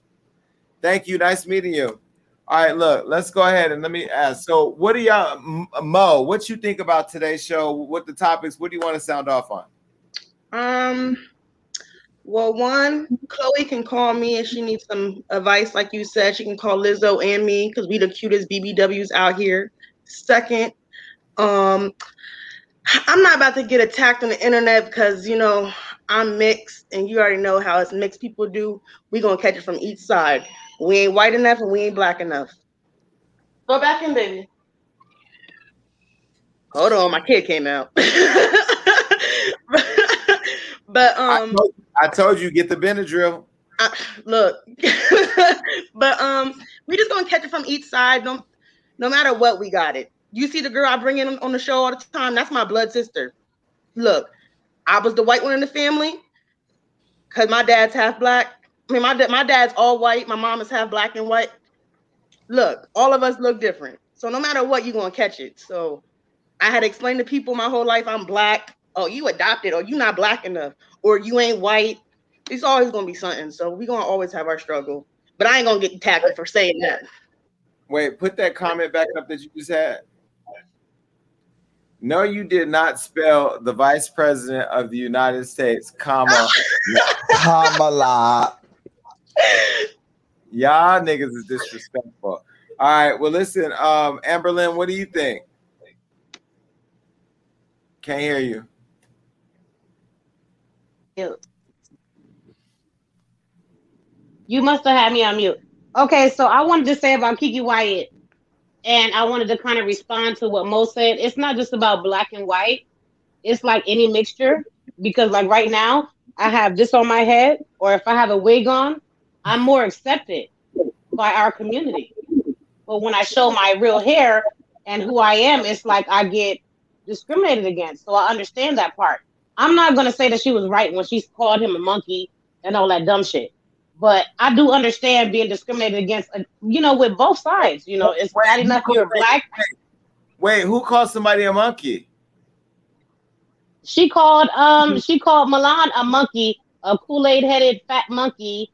Thank you. Nice meeting you. All right, look, let's go ahead and let me ask. So, what do y'all, Mo? What you think about today's show? What the topics? What do you want to sound off on? Um, well, one, Chloe can call me if she needs some advice. Like you said, she can call Lizzo and me because we the cutest BBWs out here. Second, um, I'm not about to get attacked on the internet because you know I'm mixed, and you already know how it's mixed people do. We gonna catch it from each side. We ain't white enough, and we ain't black enough. Go back in, baby. Hold on, my kid came out. <laughs> but um, I told, I told you get the Benadryl. uh, look, <laughs> but um, we just gonna catch it from each side. No, no matter what, we got it. You see the girl I bring in on the show all the time. That's my blood sister. Look, I was the white one in the family because my dad's half black. I mean, my dad, my dad's all white. My mom is half black and white. Look, all of us look different. So no matter what, you're gonna catch it. So I had to explain to people my whole life I'm black. Oh, you adopted, or you not black enough, or you ain't white. It's always gonna be something. So we gonna always have our struggle. But I ain't gonna get tackled for saying that. Wait, put that comment back up that you just had. No, you did not spell the vice president of the United States, comma. <laughs> Kamala. <laughs> Y'all niggas is disrespectful. All right, well, listen, um, Amberlyn, what do you think? Can't hear you. You must have had me on mute. Okay, so I wanted to say about Keke Wyatt, and I wanted to kind of respond to what Mo said. It's not just about black and white, it's like any mixture. Because, like, right now, I have this on my head, or if I have a wig on, I'm more accepted by our community. But when I show my real hair and who I am, it's like I get discriminated against. So I understand that part. I'm not gonna say that she was right when she called him a monkey and all that dumb shit. But I do understand being discriminated against, uh, you know, with both sides. You know, it's bad enough you're black. Wait, who called somebody a monkey? She called um she called Milan a monkey, a Kool-Aid headed fat monkey,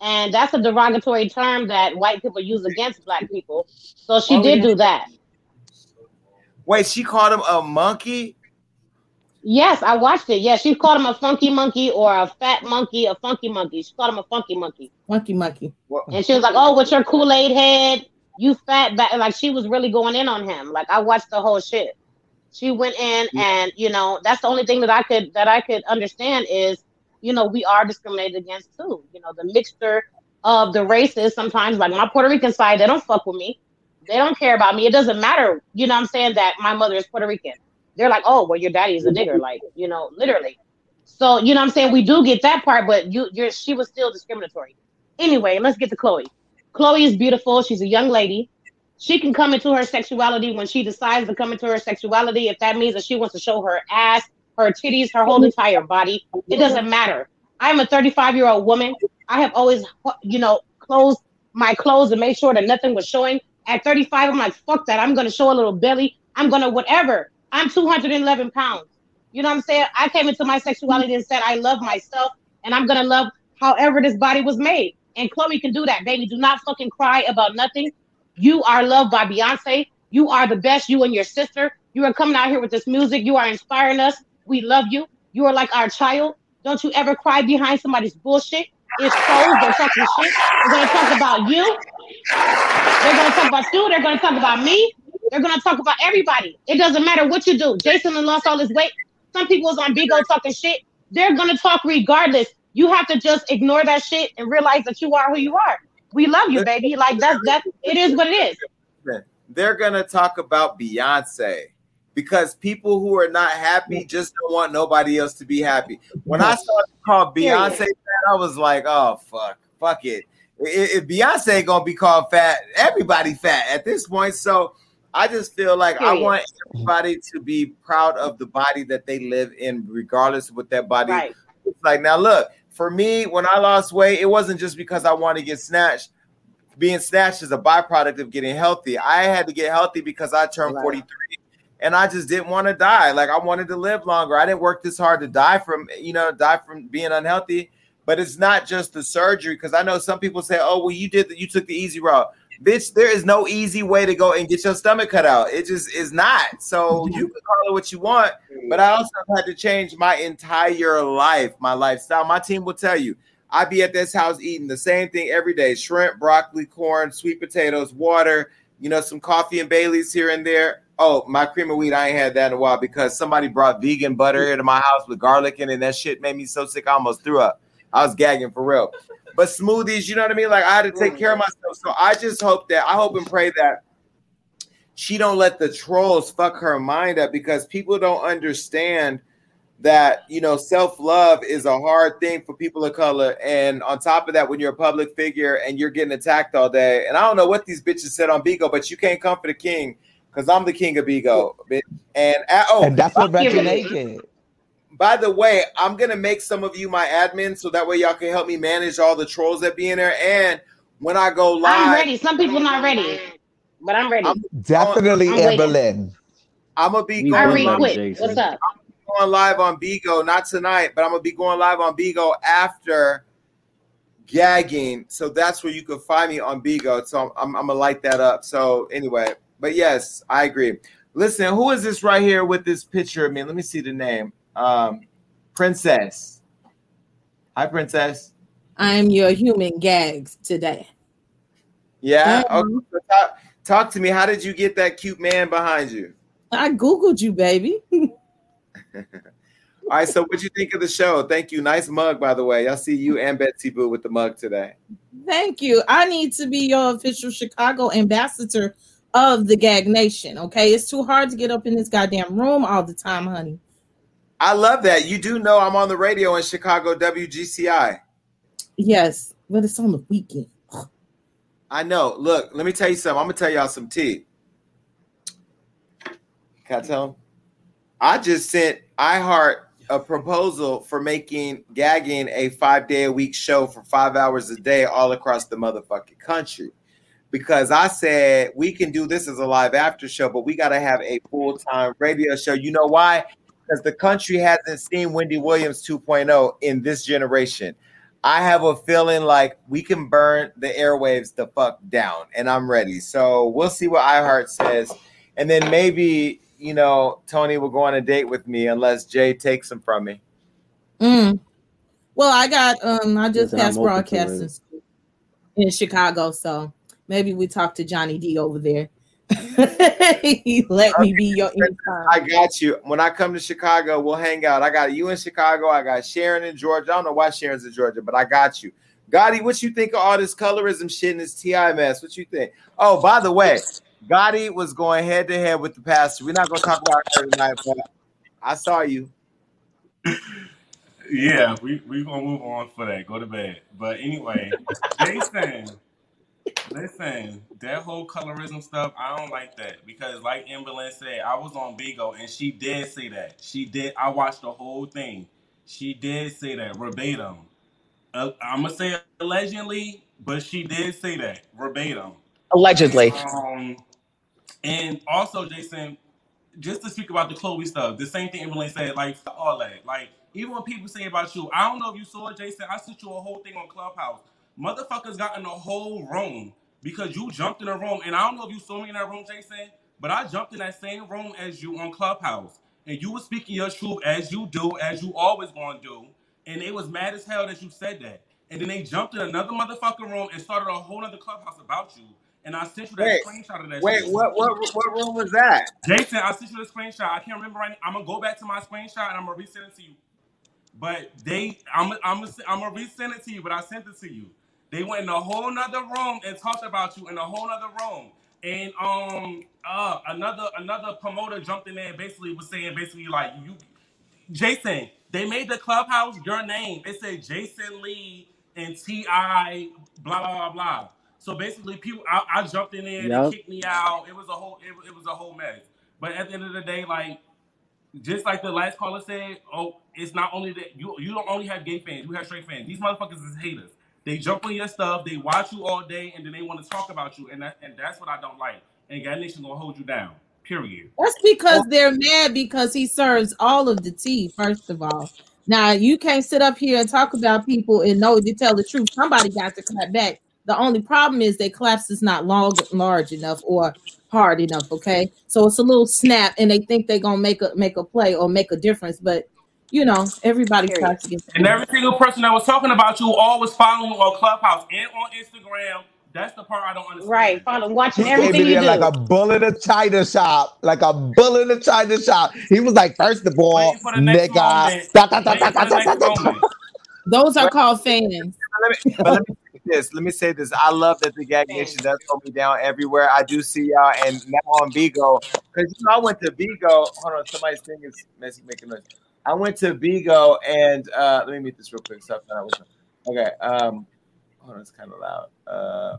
and that's a derogatory term that white people use against black people. So she Oh, did yeah. do that. Wait, she called him a monkey? Yes, I watched it. Yeah, she called him a funky monkey or a fat monkey, a funky monkey. She called him a funky monkey. Monkey, monkey. And she was like, "Oh, with your Kool Aid head, you fat back." Like she was really going in on him. Like I watched the whole shit. She went in, mm. and you know, that's the only thing that I could that I could understand is, you know, we are discriminated against too. You know, the mixture of the races. Sometimes, like my Puerto Rican side, they don't fuck with me. They don't care about me. It doesn't matter. You know, I'm saying that my mother is Puerto Rican. They're like, "Oh, well, your daddy is a nigger." Like, you know, literally. So you know, I'm saying we do get that part, but you, you're she was still discriminatory. Anyway, let's get to Chloe. Chloe is beautiful. She's a young lady. She can come into her sexuality when she decides to come into her sexuality. If that means that she wants to show her ass, her titties, her whole entire body, it doesn't matter. I'm a 35 year old woman. I have always, you know, closed my clothes and made sure that nothing was showing. At 35, I'm like, fuck that. I'm gonna show a little belly. I'm gonna whatever. I'm 211 pounds. You know what I'm saying? I came into my sexuality and said I love myself and I'm gonna love however this body was made. And Chloe can do that, baby. Do not fucking cry about nothing. You are loved by Beyonce. You are the best. You and your sister. You are coming out here with this music. You are inspiring us. We love you. You are like our child. Don't you ever cry behind somebody's bullshit. It's closed. They're talking shit. They're gonna talk about you. They're gonna talk about you. They're gonna talk about me. They're gonna talk about everybody. It doesn't matter what you do. Jason lost all his weight. Some people was on Bigo talking shit. They're gonna talk regardless. You have to just ignore that shit and realize that you are who you are. We love you, baby. Like that's that. It is what it is. They're gonna talk about Beyonce because people who are not happy just don't want nobody else to be happy. When I saw them call Beyonce fat, I was like, oh fuck, fuck it. If Beyonce gonna be called fat, everybody fat at this point. So I just feel like I want everybody to be proud of the body that they live in, regardless of what that body Right. looks like. Now, look, for me, when I lost weight, it wasn't just because I wanted to get snatched. Being snatched is a byproduct of getting healthy. I had to get healthy because I turned 43 and I just didn't want to die. Like I wanted to live longer. I didn't work this hard to die from, you know, die from being unhealthy. But it's not just the surgery because I know some people say, "Oh, well, you did the, you took the easy route." Bitch, there is no easy way to go and get your stomach cut out. It just is not. So mm-hmm. you can call it what you want, but I also had to change my entire life, my lifestyle. My team will tell you. I'd be at this house eating the same thing every day: shrimp, broccoli, corn, sweet potatoes, water. You know, some coffee and Bailey's here and there. Oh, my cream of wheat, I ain't had that in a while because somebody brought vegan butter here to my house with garlic in it, and that shit made me so sick I almost threw up. I was gagging for real. But smoothies, you know what I mean? Like I had to take care of myself. So I just hope that I hope and pray that she don't let the trolls fuck her mind up because people don't understand that you know self-love is a hard thing for people of color and on top of that when you're a public figure and you're getting attacked all day and i don't know what these bitches said on bigo but you can't come for the king because i'm the king of bigo bitch. and uh, oh and that's what by the Reggie way- did. by the way i'm gonna make some of you my admin so that way y'all can help me manage all the trolls that be in there and when i go live I'm ready. Some people not ready, but I'm ready. Definitely I'm waiting. Amberlyn. I'm gonna be going live. quick. What's up? going live on Bigo, not tonight, but I'm gonna be going live on Bigo after gagging. So that's where you can find me on Bigo. So I'm, I'm, I'm gonna light that up. So anyway, but yes, I agree. Listen, who is this right here with this picture of me? Let me see the name. Um, Princess. Hi, Princess. I'm your human gags today. Yeah. Okay. talk, talk to me. How did you get that cute man behind you? I googled you, baby. <laughs> All right. So, what do you think of the show? Thank you. Nice mug, by the way. I'll see you and Betsy Boo with the mug today. Thank you. I need to be your official Chicago ambassador of the Gag Nation. Okay, it's too hard to get up in this goddamn room all the time, honey. I love that. You do know I'm on the radio in Chicago, WGCI. Yes, but it's on the weekend. I know. Look, let me tell you something. I'm gonna tell y'all some tea. Can I tell 'em? I just sent iHeart a proposal for making gagging a five day a week show for five hours a day all across the motherfucking country. Because I said we can do this as a live after show, but we got to have a full time radio show. You know why? Because the country hasn't seen Wendy Williams 2.0 in this generation. I have a feeling like we can burn the airwaves the fuck down, and I'm ready. So we'll see what iHeart says, and then maybe you know Tony will go on a date with me unless Jay takes him from me. Mm. Well, I got um I just Listen, passed open broadcasting in Chicago, so maybe we talk to Johnny D over there. <laughs> he let me be your intern. I got you. When I come to Chicago, we'll hang out. I got you in Chicago. I got Sharon in Georgia. I don't know why Sharon's in Georgia, but I got you. Gotti, what you think of all this colorism shit and this T.I mess? What you think? Oh, by the way, Gotti was going head to head with the pastor. We're not going to talk about her tonight, but I saw you. <laughs> Yeah, we we gonna move on for that. Go to bed. But anyway, Jason, listen, that whole colorism stuff, I don't like that because, like Emberlyn said, I was on Bigo and she did say that. She did. I watched the whole thing. She did say that verbatim. Uh, I'm gonna say allegedly, but she did say that verbatim. Allegedly. Um, and also, Jason, just to speak about the Chloe stuff, the same thing Emily said, like all that. Like, even when people say about you, I don't know if you saw it, Jason. I sent you a whole thing on Clubhouse. Motherfuckers got in the whole room because you jumped in a room, and I don't know if you saw me in that room, Jason, but I jumped in that same room as you on Clubhouse, and you were speaking your truth as you do, as you always gonna do, and they was mad as hell that you said that. And then they jumped in another motherfucking room and started a whole other clubhouse about you. And I sent you that Wait, screenshot of that wait, shit. what, what, what room was that? Jason, I sent you the screenshot. I can't remember right now. I'm gonna go back to my screenshot and I'm gonna resend it to you. But they, I'm, I'm, gonna, I'm gonna resend it to you. But I sent it to you. They went in a whole nother room and talked about you in a whole nother room. And um, uh, another another promoter jumped in there and basically was saying basically like you, Jason. They made the clubhouse your name. It said Jason Lee and T.I blah blah blah blah. So basically, people I, I jumped in there. Yup. They kicked me out. It was a whole it, it was a whole mess. But at the end of the day, like just like the last caller said, oh, it's not only that you you don't only have gay fans, you have straight fans. These motherfuckers is haters. They jump on your stuff, they watch you all day, and then they want to talk about you, and that and that's what I don't like. And God Nation gonna hold you down. Period. That's because they're mad because he serves all of the tea, first of all. Now you can't sit up here and talk about people and know to tell the truth. Somebody got to clap back. The only problem is their claps is not long large enough or hard enough. Okay. So it's a little snap and they think they're gonna make a make a play or make a difference. But you know, everybody Period. tries to get And every single person that was talking about you all was following on Clubhouse and on Instagram. That's the part I don't understand. Right, follow, watching He everything you do. like a bull in a china shop, like a bull in a china shop. He was like, first of all, for the next nigga. Those are called fans. Let me, but let me say this. Let me say this. I love that the Gag Nation does hold me down everywhere. I do see y'all, and now on Bigo, because you know I went to Bigo. Hold on, somebody's thing is messy, making noise. I went to Bigo, and uh, let me meet this real quick. One. Okay. Um, hold on, it's kind of loud. Uh,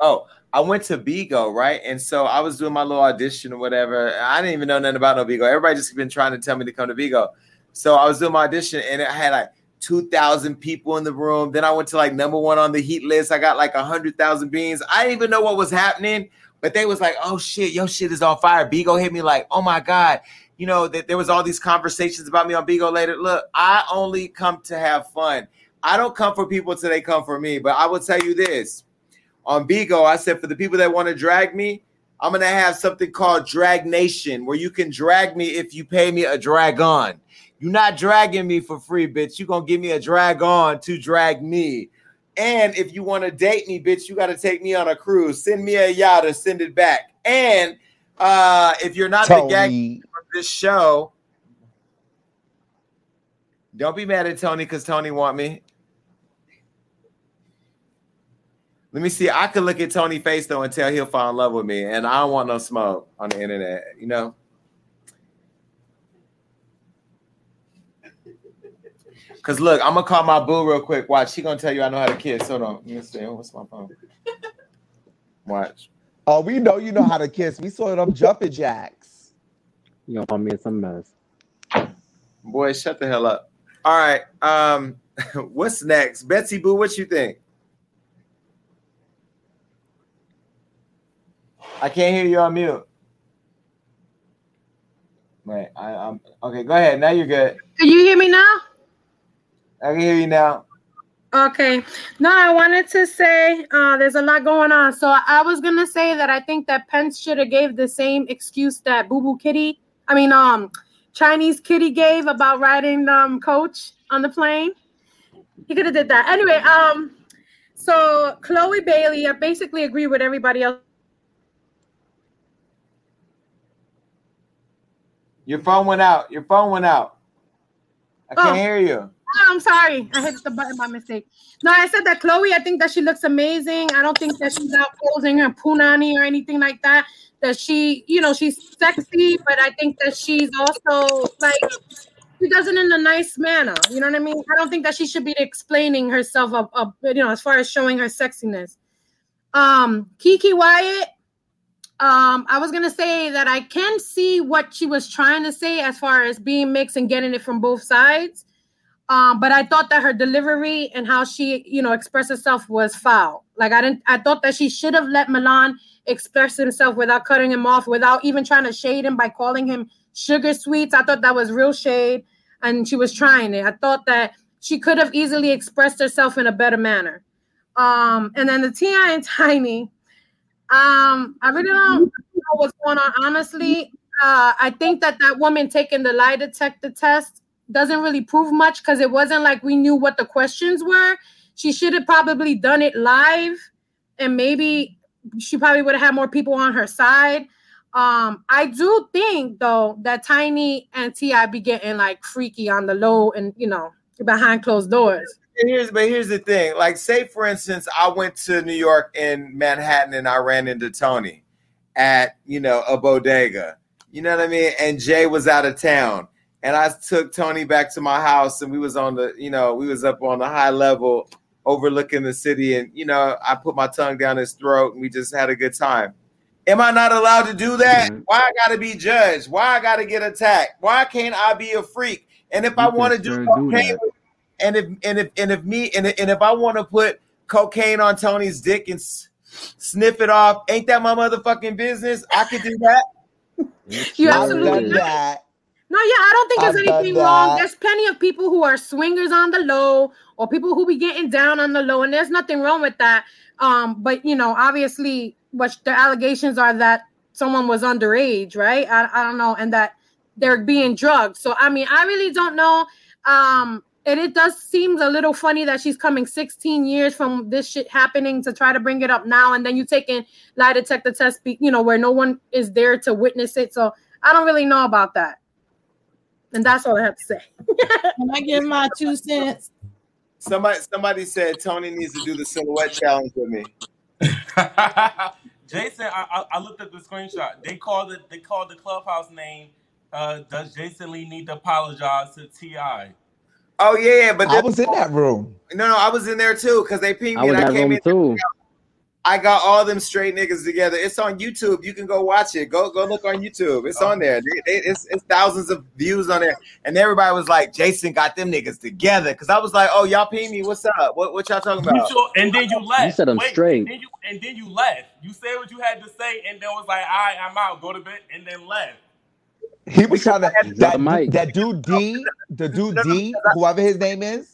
oh, I went to Bigo, right? And so I was doing my little audition or whatever. I didn't even know nothing about no Bigo. Everybody just been trying to tell me to come to Bigo. So I was doing my audition, and I had like 2,000 people in the room. Then I went to like number one on the heat list. I got like 100,000 beans. I didn't even know what was happening, but they was like, oh shit, your shit is on fire. Bigo hit me like, oh my God. You know, that there was all these conversations about me on Bigo later. Look, I only come to have fun. I don't come for people till they come for me. But I will tell you this. On Bigo, I said for the people that want to drag me, I'm gonna have something called Drag Nation, where you can drag me if you pay me a drag on. You're not dragging me for free, bitch. You're gonna give me a drag on to drag me. And if you want to date me, bitch, you got to take me on a cruise. Send me a yacht or send it back. And uh if you're not the gag this show, don't be mad at Tony because Tony want me. Let me see. I could look at Tony face though and tell he'll fall in love with me, and I don't want no smoke on the internet. You know. <laughs> Cause look, I'm gonna call my boo real quick. Watch, she gonna tell you I know how to kiss. Hold on. Let me see. What's my phone? <laughs> Watch. Oh, we know you know how to kiss. We saw them jumping jacks. You gonna find me in some mess. Boy, shut the hell up. All right. Um, <laughs> what's next? Betsy Boo, what you think? I can't hear you on mute. Wait, I, I'm okay. Go ahead. Now you're good. Can you hear me now? I can hear you now. Okay. No, I wanted to say uh, there's a lot going on. So I was gonna say that I think that Pence should have gave the same excuse that Boo Boo Kitty, I mean, um, Chinese Kitty gave about riding um coach on the plane. He could have did that. Anyway, um, so Chloe Bailey, I basically agree with everybody else. Your phone went out. Your phone went out. I can't Oh. hear you. Oh, I'm sorry. I hit the button by mistake. No, I said that Chloe, I think that she looks amazing. I don't think that she's out posing her punani or anything like that. That she, you know, she's sexy, but I think that she's also like she does it in a nice manner. You know what I mean? I don't think that she should be explaining herself up, up you know, as far as showing her sexiness. Um, Keke Wyatt, um, I was gonna say that I can see what she was trying to say as far as being mixed and getting it from both sides. Um, but I thought that her delivery and how she, you know, expressed herself was foul. Like I didn't, I thought that she should have let Milan express himself without cutting him off, without even trying to shade him by calling him sugar sweets. I thought that was real shade, and she was trying it. I thought that she could have easily expressed herself in a better manner. Um, and then the T.I and <laughs> Tiny, um, I really don't know what's going on. Honestly, uh, I think that that woman taking the lie detector test doesn't really prove much because it wasn't like we knew what the questions were. She should have probably done it live, and maybe she probably would have had more people on her side. Um, I do think though that Tiny and T.I be getting like freaky on the low and you know behind closed doors. And here's but here's the thing. Like, say for instance, I went to New York in Manhattan and I ran into Tony at you know a bodega. You know what I mean? And Jay was out of town. And I took Tony back to my house and we was on the, you know, we was up on the high level overlooking the city. And, you know, I put my tongue down his throat and we just had a good time. Am I not allowed to do that? Why I gotta be judged? Why I gotta get attacked? Why can't I be a freak? And if I want to do sure do cocaine, and if and if and if me and if, and if I want to put cocaine on Tony's dick and s- sniff it off, ain't that my motherfucking business? I could do that. You I've absolutely done that. No, yeah, I don't think there's I've anything wrong. There's plenty of people who are swingers on the low or people who be getting down on the low, and there's nothing wrong with that. Um, but you know, obviously, what the allegations are that someone was underage, right? I, I don't know, and that they're being drugged. So I mean, I really don't know. Um, and it does seem a little funny that she's coming 16 years from this shit happening to try to bring it up now, and then you taking lie detector test, you know, where no one is there to witness it. So I don't really know about that, and that's all I have to say. <laughs> Can I give my two cents? Somebody, somebody said Tony needs to do the silhouette challenge with me. <laughs> Jason, I, I, I looked at the screenshot. They called it. They called the clubhouse name. Uh, does Jason Lee need to apologize to T.I? Oh yeah, yeah, but I was in that room. No, no, I was in there too because they pinged I me was and I came room in. too. I got all them straight niggas together. It's on YouTube. You can go watch it. Go go look on YouTube. It's on there. They- they- it's, it's thousands of views on there. And everybody was like, Jason got them niggas together. Cause I was like, oh, y'all ping me. What's up? What, what y'all talking You about? sure- and then you left. said 'em Wait, straight. And then, you, and then you left. You said what you had to say, and then was like, "All right, I'm out. Go to bed," and then left. He was trying to Drop the that, that dude D, the dude D, whoever his name is.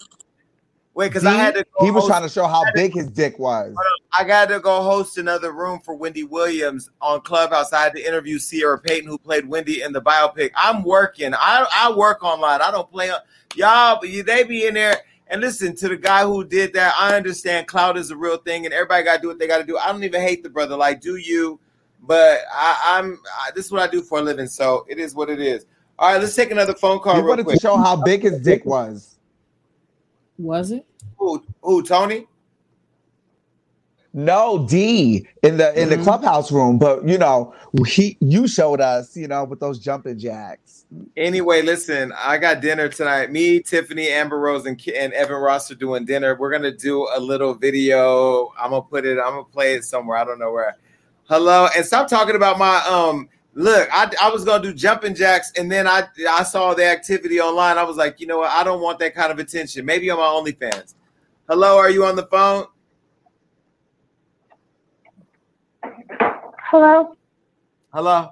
Wait, because I had to go He was trying to show how big his dick was. I got to go host another room for Wendy Williams on Clubhouse. I had to interview Ciera Payton, who played Wendy in the biopic. I'm working. I, I work online. I don't play y'all, but you, they be in there. And listen to the guy who did that. I understand cloud is a real thing, and everybody got to do what they got to do. I don't even hate the brother. Like, do you? But I, I'm. I, this is what I do for a living, so it is what it is. All right, let's take another phone call He real wanted quick. to show how big his dick was. Was it? Who? Who? Tony? No, D in the in Mhm. the clubhouse room, but you know, he you showed us, you know, with those jumping jacks. Anyway, listen, I got dinner tonight. Me, Tiffany, Amber Rose, and, and Evan Ross are doing dinner. We're gonna do a little video. I'm gonna put it. I'm gonna play it somewhere. I don't know where. Hello, and stop talking about my um. Look, I, I was gonna do jumping jacks, and then I I saw the activity online. I was like, you know what? I don't want that kind of attention. Maybe on my OnlyFans. Hello, are you on the phone? Hello, Hello.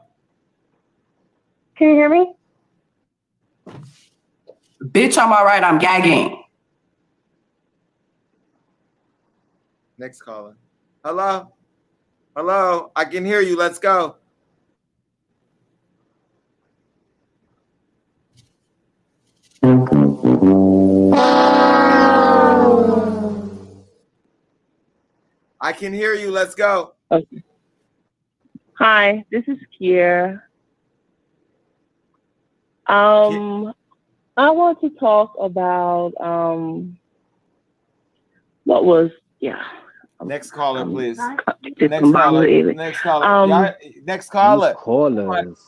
can you hear me? Bitch, I'm all right. I'm gagging. Next caller. Hello. Hello. I can hear you. Let's go. I can hear you. Let's go. Hi, this is Kiera. Um, I want to talk about um, what was yeah. Next caller, please. Next caller. Next caller. Um, Y'all- next caller. Callers.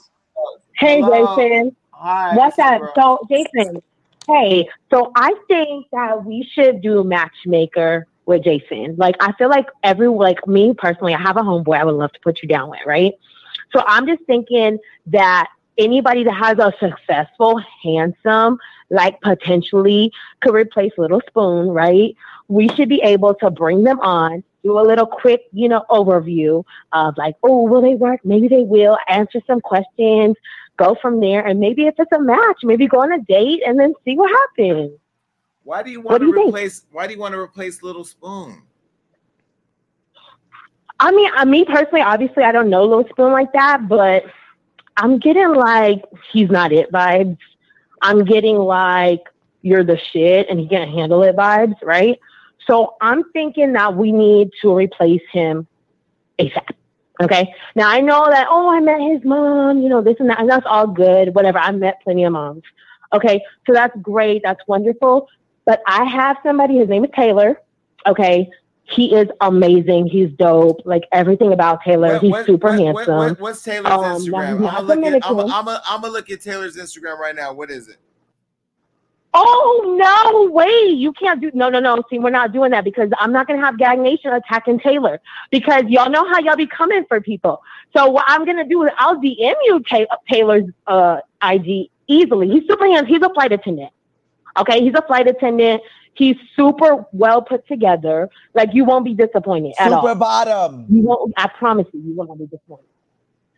Hey, Jason. Hi. What's what's up? So, Jason, hey, so I think that we should do matchmaker with Jason. Like, I feel like every, like me personally, I have a homeboy I would love to put you down with, right? So I'm just thinking that anybody that has a successful, handsome, like potentially could replace Little Spoon, right? We should be able to bring them on, do a little quick, you know, overview of like, oh, will they work? Maybe they will. Answer some questions, go from there, and maybe if it's a match, maybe go on a date and then see what happens. Why do you want do to you think? replace? Why do you want to replace Little Spoon? I mean, I me personally, obviously, I don't know Little Spoon like that, but I'm getting like he's not it vibes. I'm getting like you're the shit and he can't handle it vibes, right? So I'm thinking that we need to replace him ASAP. Okay. Now I know that, oh, I met his mom, you know, this and that, and that's all good, whatever. I met plenty of moms. Okay. So that's great. That's wonderful. But I have somebody, his name is Taylor. Okay. He is amazing. He's dope. Like everything about Taylor. What- He's what- super what- handsome. what- what- what's Taylor's Um, Instagram? I'm not gonna look at. I'm Dominican. gonna I'm gonna look at Taylor's Instagram right now. What is it? Oh no, way! you can't do no no no. See, we're not doing that because I'm not gonna have Gag Nation attacking Taylor because y'all know how y'all be coming for people. So what I'm gonna do is I'll DM you Ta- Taylor's uh IG easily. He's super hands, he's a flight attendant. Okay, he's a flight attendant. He's super well put together. Like you won't be disappointed at all. Super bottom. You won't I promise you, you won't be disappointed.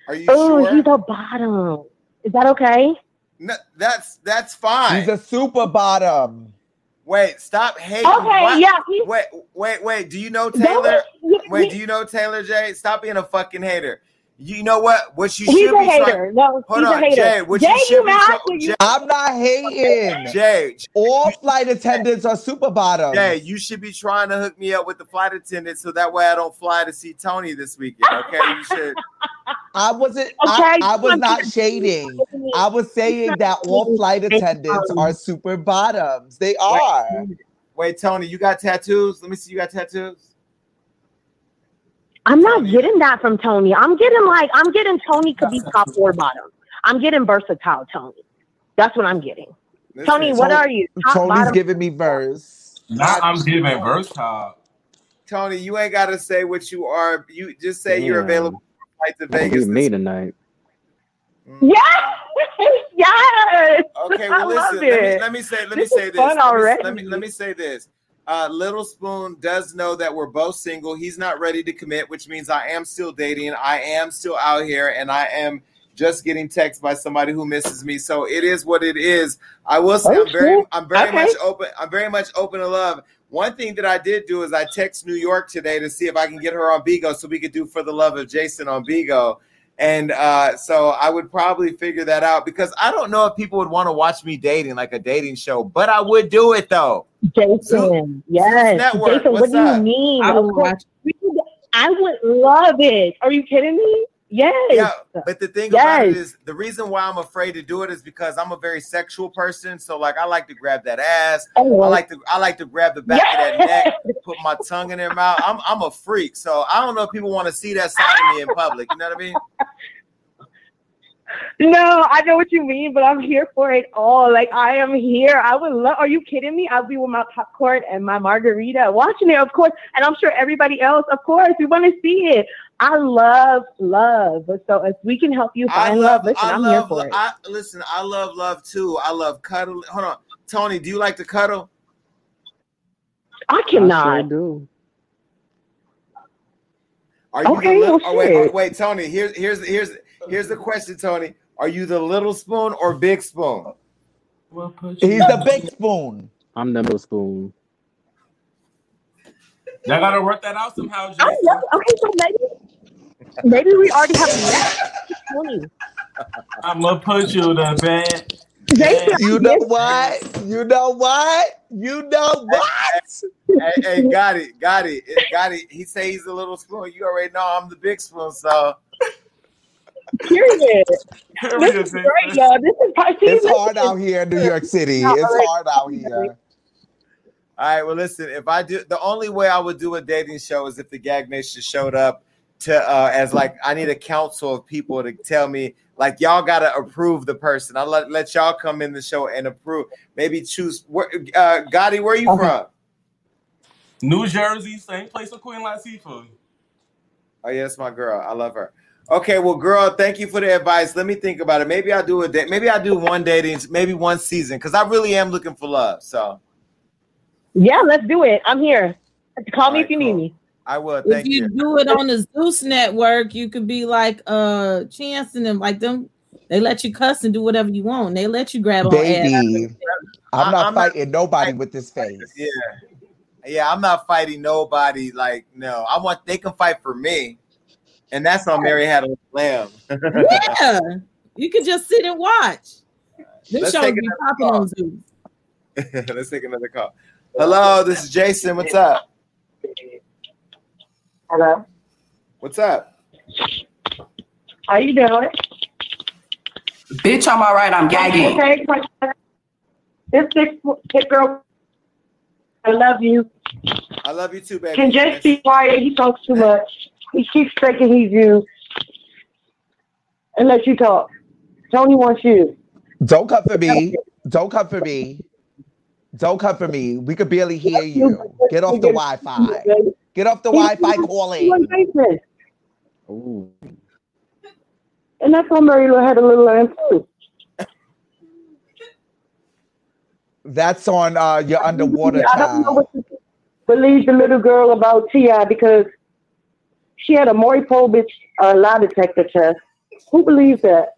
Are you Oh, sure? he's a bottom. Is that okay? No, that's that's fine. He's a super bottom. Wait, stop hating. Okay, Why- yeah, he- Wait, wait, wait. Do you know Don't- Taylor? Wait, he- do you know Taylor J? Stop being a fucking hater. You know what? What you He's should a be hater. trying. No, Hold he's a hater. Jay. What Jay, you you be mad trying. you- I'm not hating. Jay, All flight attendants are super bottoms. Jay, you should be trying to hook me up with the flight attendant so that way I don't fly to see Tony this weekend. Okay, you should. I wasn't. I, I was not shading. I was saying that all flight attendants are super bottoms. They are. Wait, Tony, you got tattoos? Let me see. You got tattoos? I'm not getting that from Tony. I'm getting like I'm getting Tony could be top <laughs> or bottom. I'm getting versatile Tony. That's what I'm getting. Tony, what are you? Top, Tony's bottom? giving me verse. Now I'm giving versatile. Tony, you ain't got to say what you are. You just say you're available for flight to Vegas. be me tonight. Mm. Yes, <laughs> yes. Okay, I well, love listen. Let me, it. let me say. Let me This say is this. fun Let me, already. let me let me say this. Uh, Little Spoon does know that we're both single. He's not ready to commit, which means I am still dating. I am still out here, and I am just getting text by somebody who misses me. So it is what it is. I will say I'm very. I'm very Okay. much open. I'm very much open to love. One thing that I did do is I text New York today to see if I can get her on Bigo so we could do for the love of Jason on Bigo. And uh, so I would probably figure that out because I don't know if people would want to watch me dating like a dating show, but I would do it though. Jason, yes. Network, Jason, what what's do up? you mean? I would watch. I would love it. Are you kidding me? Yes. Yeah, but the thing about it Yes. is the reason why I'm afraid to do it is because I'm a very sexual person. So like I like to grab that ass. Oh. I like to I like to grab the back of that neck, put my tongue in their mouth. I'm I'm a freak. So I don't know if people want to see that side of me in public. You know what I mean? No, I know what you mean, but I'm here for it all. Like I am here. I would love. Are you kidding me? I'll be with my popcorn and my margarita, watching it, of course. And I'm sure everybody else, of course, we want to see it. I love love. So if we can help you I find love love, listen, I I'm love here for it. I listen, I love love too. I love cuddle. Hold on. Tony, do you like to cuddle? I cannot. I sure do. Are you Okay, the little, well, oh, wait, oh, wait, Tony. Here's here's here's here's the question, Tony. Are you the little spoon or big spoon? He's the big spoon. I'm the middle spoon. Y'all gotta work that out somehow, I Jason. love, okay, so maybe maybe we already have met. Tony. I'm gonna put you to bed. Jason, You know what? You know what? You know what? hey, hey, got it, got it, got it. He say he's a little spoon. You already know I'm the big spoon. So Period. <laughs> Period, This is great, y'all. This is part It's hard out here in New York City. It's hard out here. All right. Well, listen. If I do, the only way I would do a dating show is if the Gag Nation showed up to uh as like I need a council of people to tell me like y'all gotta approve the person. I let let y'all come in the show and approve. Maybe choose. Where, uh, Gotti, where you from? New Jersey, same place with Queen Latifah. Oh yeah, that's my girl. I love her. Okay, well, girl, thank you for the advice. Let me think about it. Maybe I'll do a date. Maybe I'll do one dating, maybe one season, because I really am looking for love. So Yeah, let's do it. I'm here. Call me if you need me. I will. If you you. do it on the Zeus network, you could be like uh Chance and them, like them. They let you cuss and do whatever you want. They let you grab on ass. Baby, I'm not I'm not- fighting nobody with this face. Yeah, yeah. I'm not fighting nobody. Like, no, I want they can fight for me, and that's on Mary Had a Lamb. Yeah, you could just sit and watch. This Let's show take be popping on Zeus. <laughs> Let's take another call. Hello, this is Jason. What's up? Hello. What's up? How you doing? Bitch, I'm all right. I'm gagging. Okay. This big hit girl. I love you. I love you too, baby. Can just be quiet. He talks too much. He keeps thinking he's you. And let you talk. Tony wants you. Don't come for me. Don't come for me. Don't come for me. We could barely hear you. Get off the Wi-Fi. Get off the Wi-Fi calling. Ooh. And that's why Mary had a little lamb too. That's on uh, your underwater I don't know what to believe the little girl about T.I. because she had a Maury Povich uh, lie detector test. Who believes that?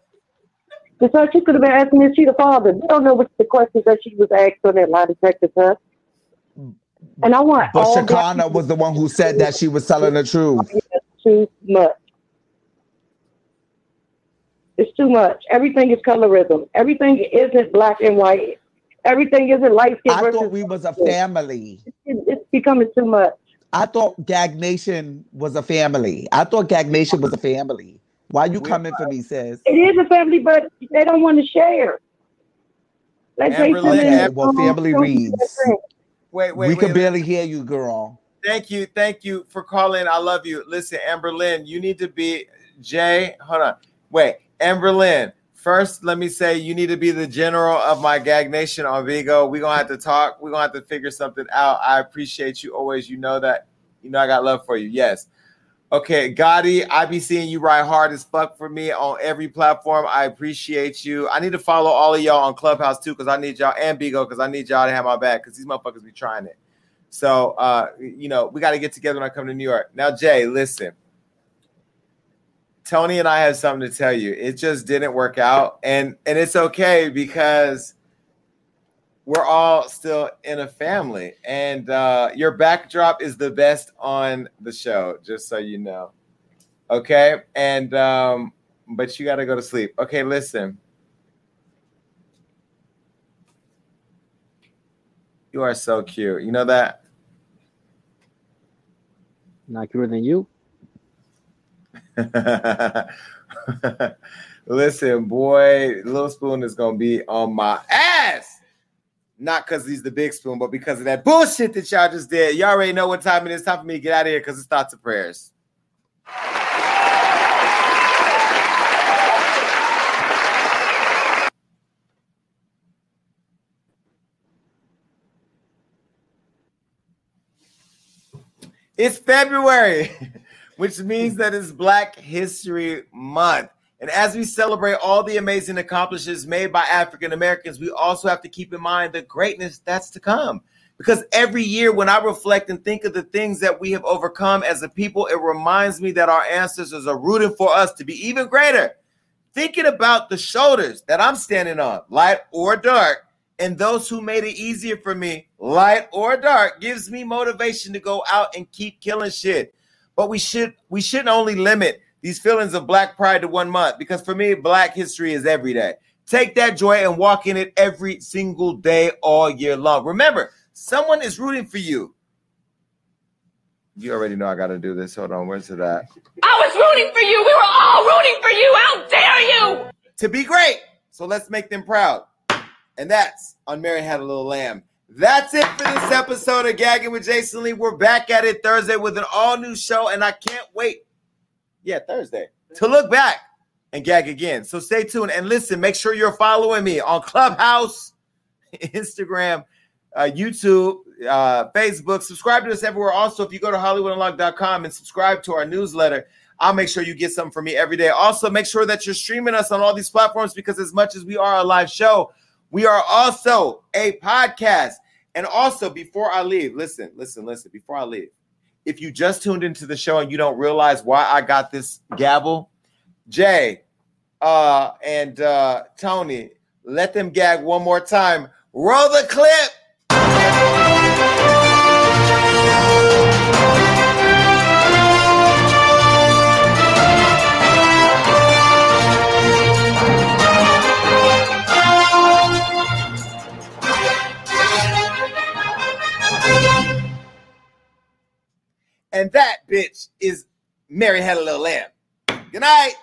Besides, she could have been asking, is she the father? They don't know what the questions that she was asked on that lie detector test. And I want But Shekinah was the one who said that she was telling the truth. too much. It's too much. Everything is colorism. Everything isn't black and white. Everything isn't light skin I thought we was a family. It- it's becoming too much. I thought Gag Nation was a family. I thought Gag Nation was a family. Why you coming for me, sis? It is a family, but they don't want to share. Let's say something- Well, family reads. Wait, wait, we wait. could barely hear you, girl. Thank you, thank you for calling. I love you. Listen, Amber Lynn, you need to be Jay. Hold on. Wait, Amber Lynn. First, let me say you need to be the general of my gag nation on Bigo. We're gonna have to talk. We're gonna have to figure something out. I appreciate you always. You know that. You know I got love for you. Yes. Okay, Gotti, I be seeing you ride hard as fuck for me on every platform. I appreciate you. I need to follow all of y'all on Clubhouse too, because I need y'all and Bigo, because I need y'all to have my back, because these motherfuckers be trying it. So uh, you know, we got to get together when I come to New York. Now, Jay, listen. Tony and I have something to tell you. It just didn't work out, and and it's okay because we're all still in a family. And uh, your backdrop is the best on the show, just so you know. Okay, and um, but you got to go to sleep. Okay, listen. You are so cute. You know that. Not cuter than you. <laughs> Listen, boy, Little Spoon is gonna be on my ass. Not because he's the big spoon, but because of that bullshit that y'all just did. Y'all already know what time it is. Time for me to get out of here because it's thoughts and prayers. It's February, <laughs> which means that it's Black History Month. And as we celebrate all the amazing accomplishments made by African Americans, we also have to keep in mind the greatness that's to come. Because every year, when I reflect and think of the things that we have overcome as a people, it reminds me that our ancestors are rooting for us to be even greater. Thinking about the shoulders that I'm standing on, light or dark, and those who made it easier for me, light or dark, gives me motivation to go out and keep killing shit. But we should we shouldn't only limit these feelings of black pride to one month because for me, black history is every day. Take that joy and walk in it every single day all year long. Remember, someone is rooting for you. You already know I got to do this. Hold on, where's it at? I was rooting for you. We were all rooting for you. How dare you? To be great. So let's make them proud. And that's on Mary Had a Little Lamb. That's it for this episode of Gagging with Jason Lee. We're back at it Thursday with an all new show, and I can't wait. Yeah, Thursday to look back and gag again. So stay tuned and listen. Make sure you're following me on Clubhouse, <laughs> Instagram, uh, YouTube, uh, Facebook. Subscribe to us everywhere. Also, if you go to HollywoodUnlocked.com and subscribe to our newsletter, I'll make sure you get something from me every day. Also, make sure that you're streaming us on all these platforms because as much as we are a live show, we are also a podcast. And also, before I leave, listen, listen, listen, before I leave, if you just tuned into the show and you don't realize why I got this gavel, Jay uh, and uh, Tony, let them gag one more time. Roll the clip. And that bitch is Mary Had a Little Lamb. Good night.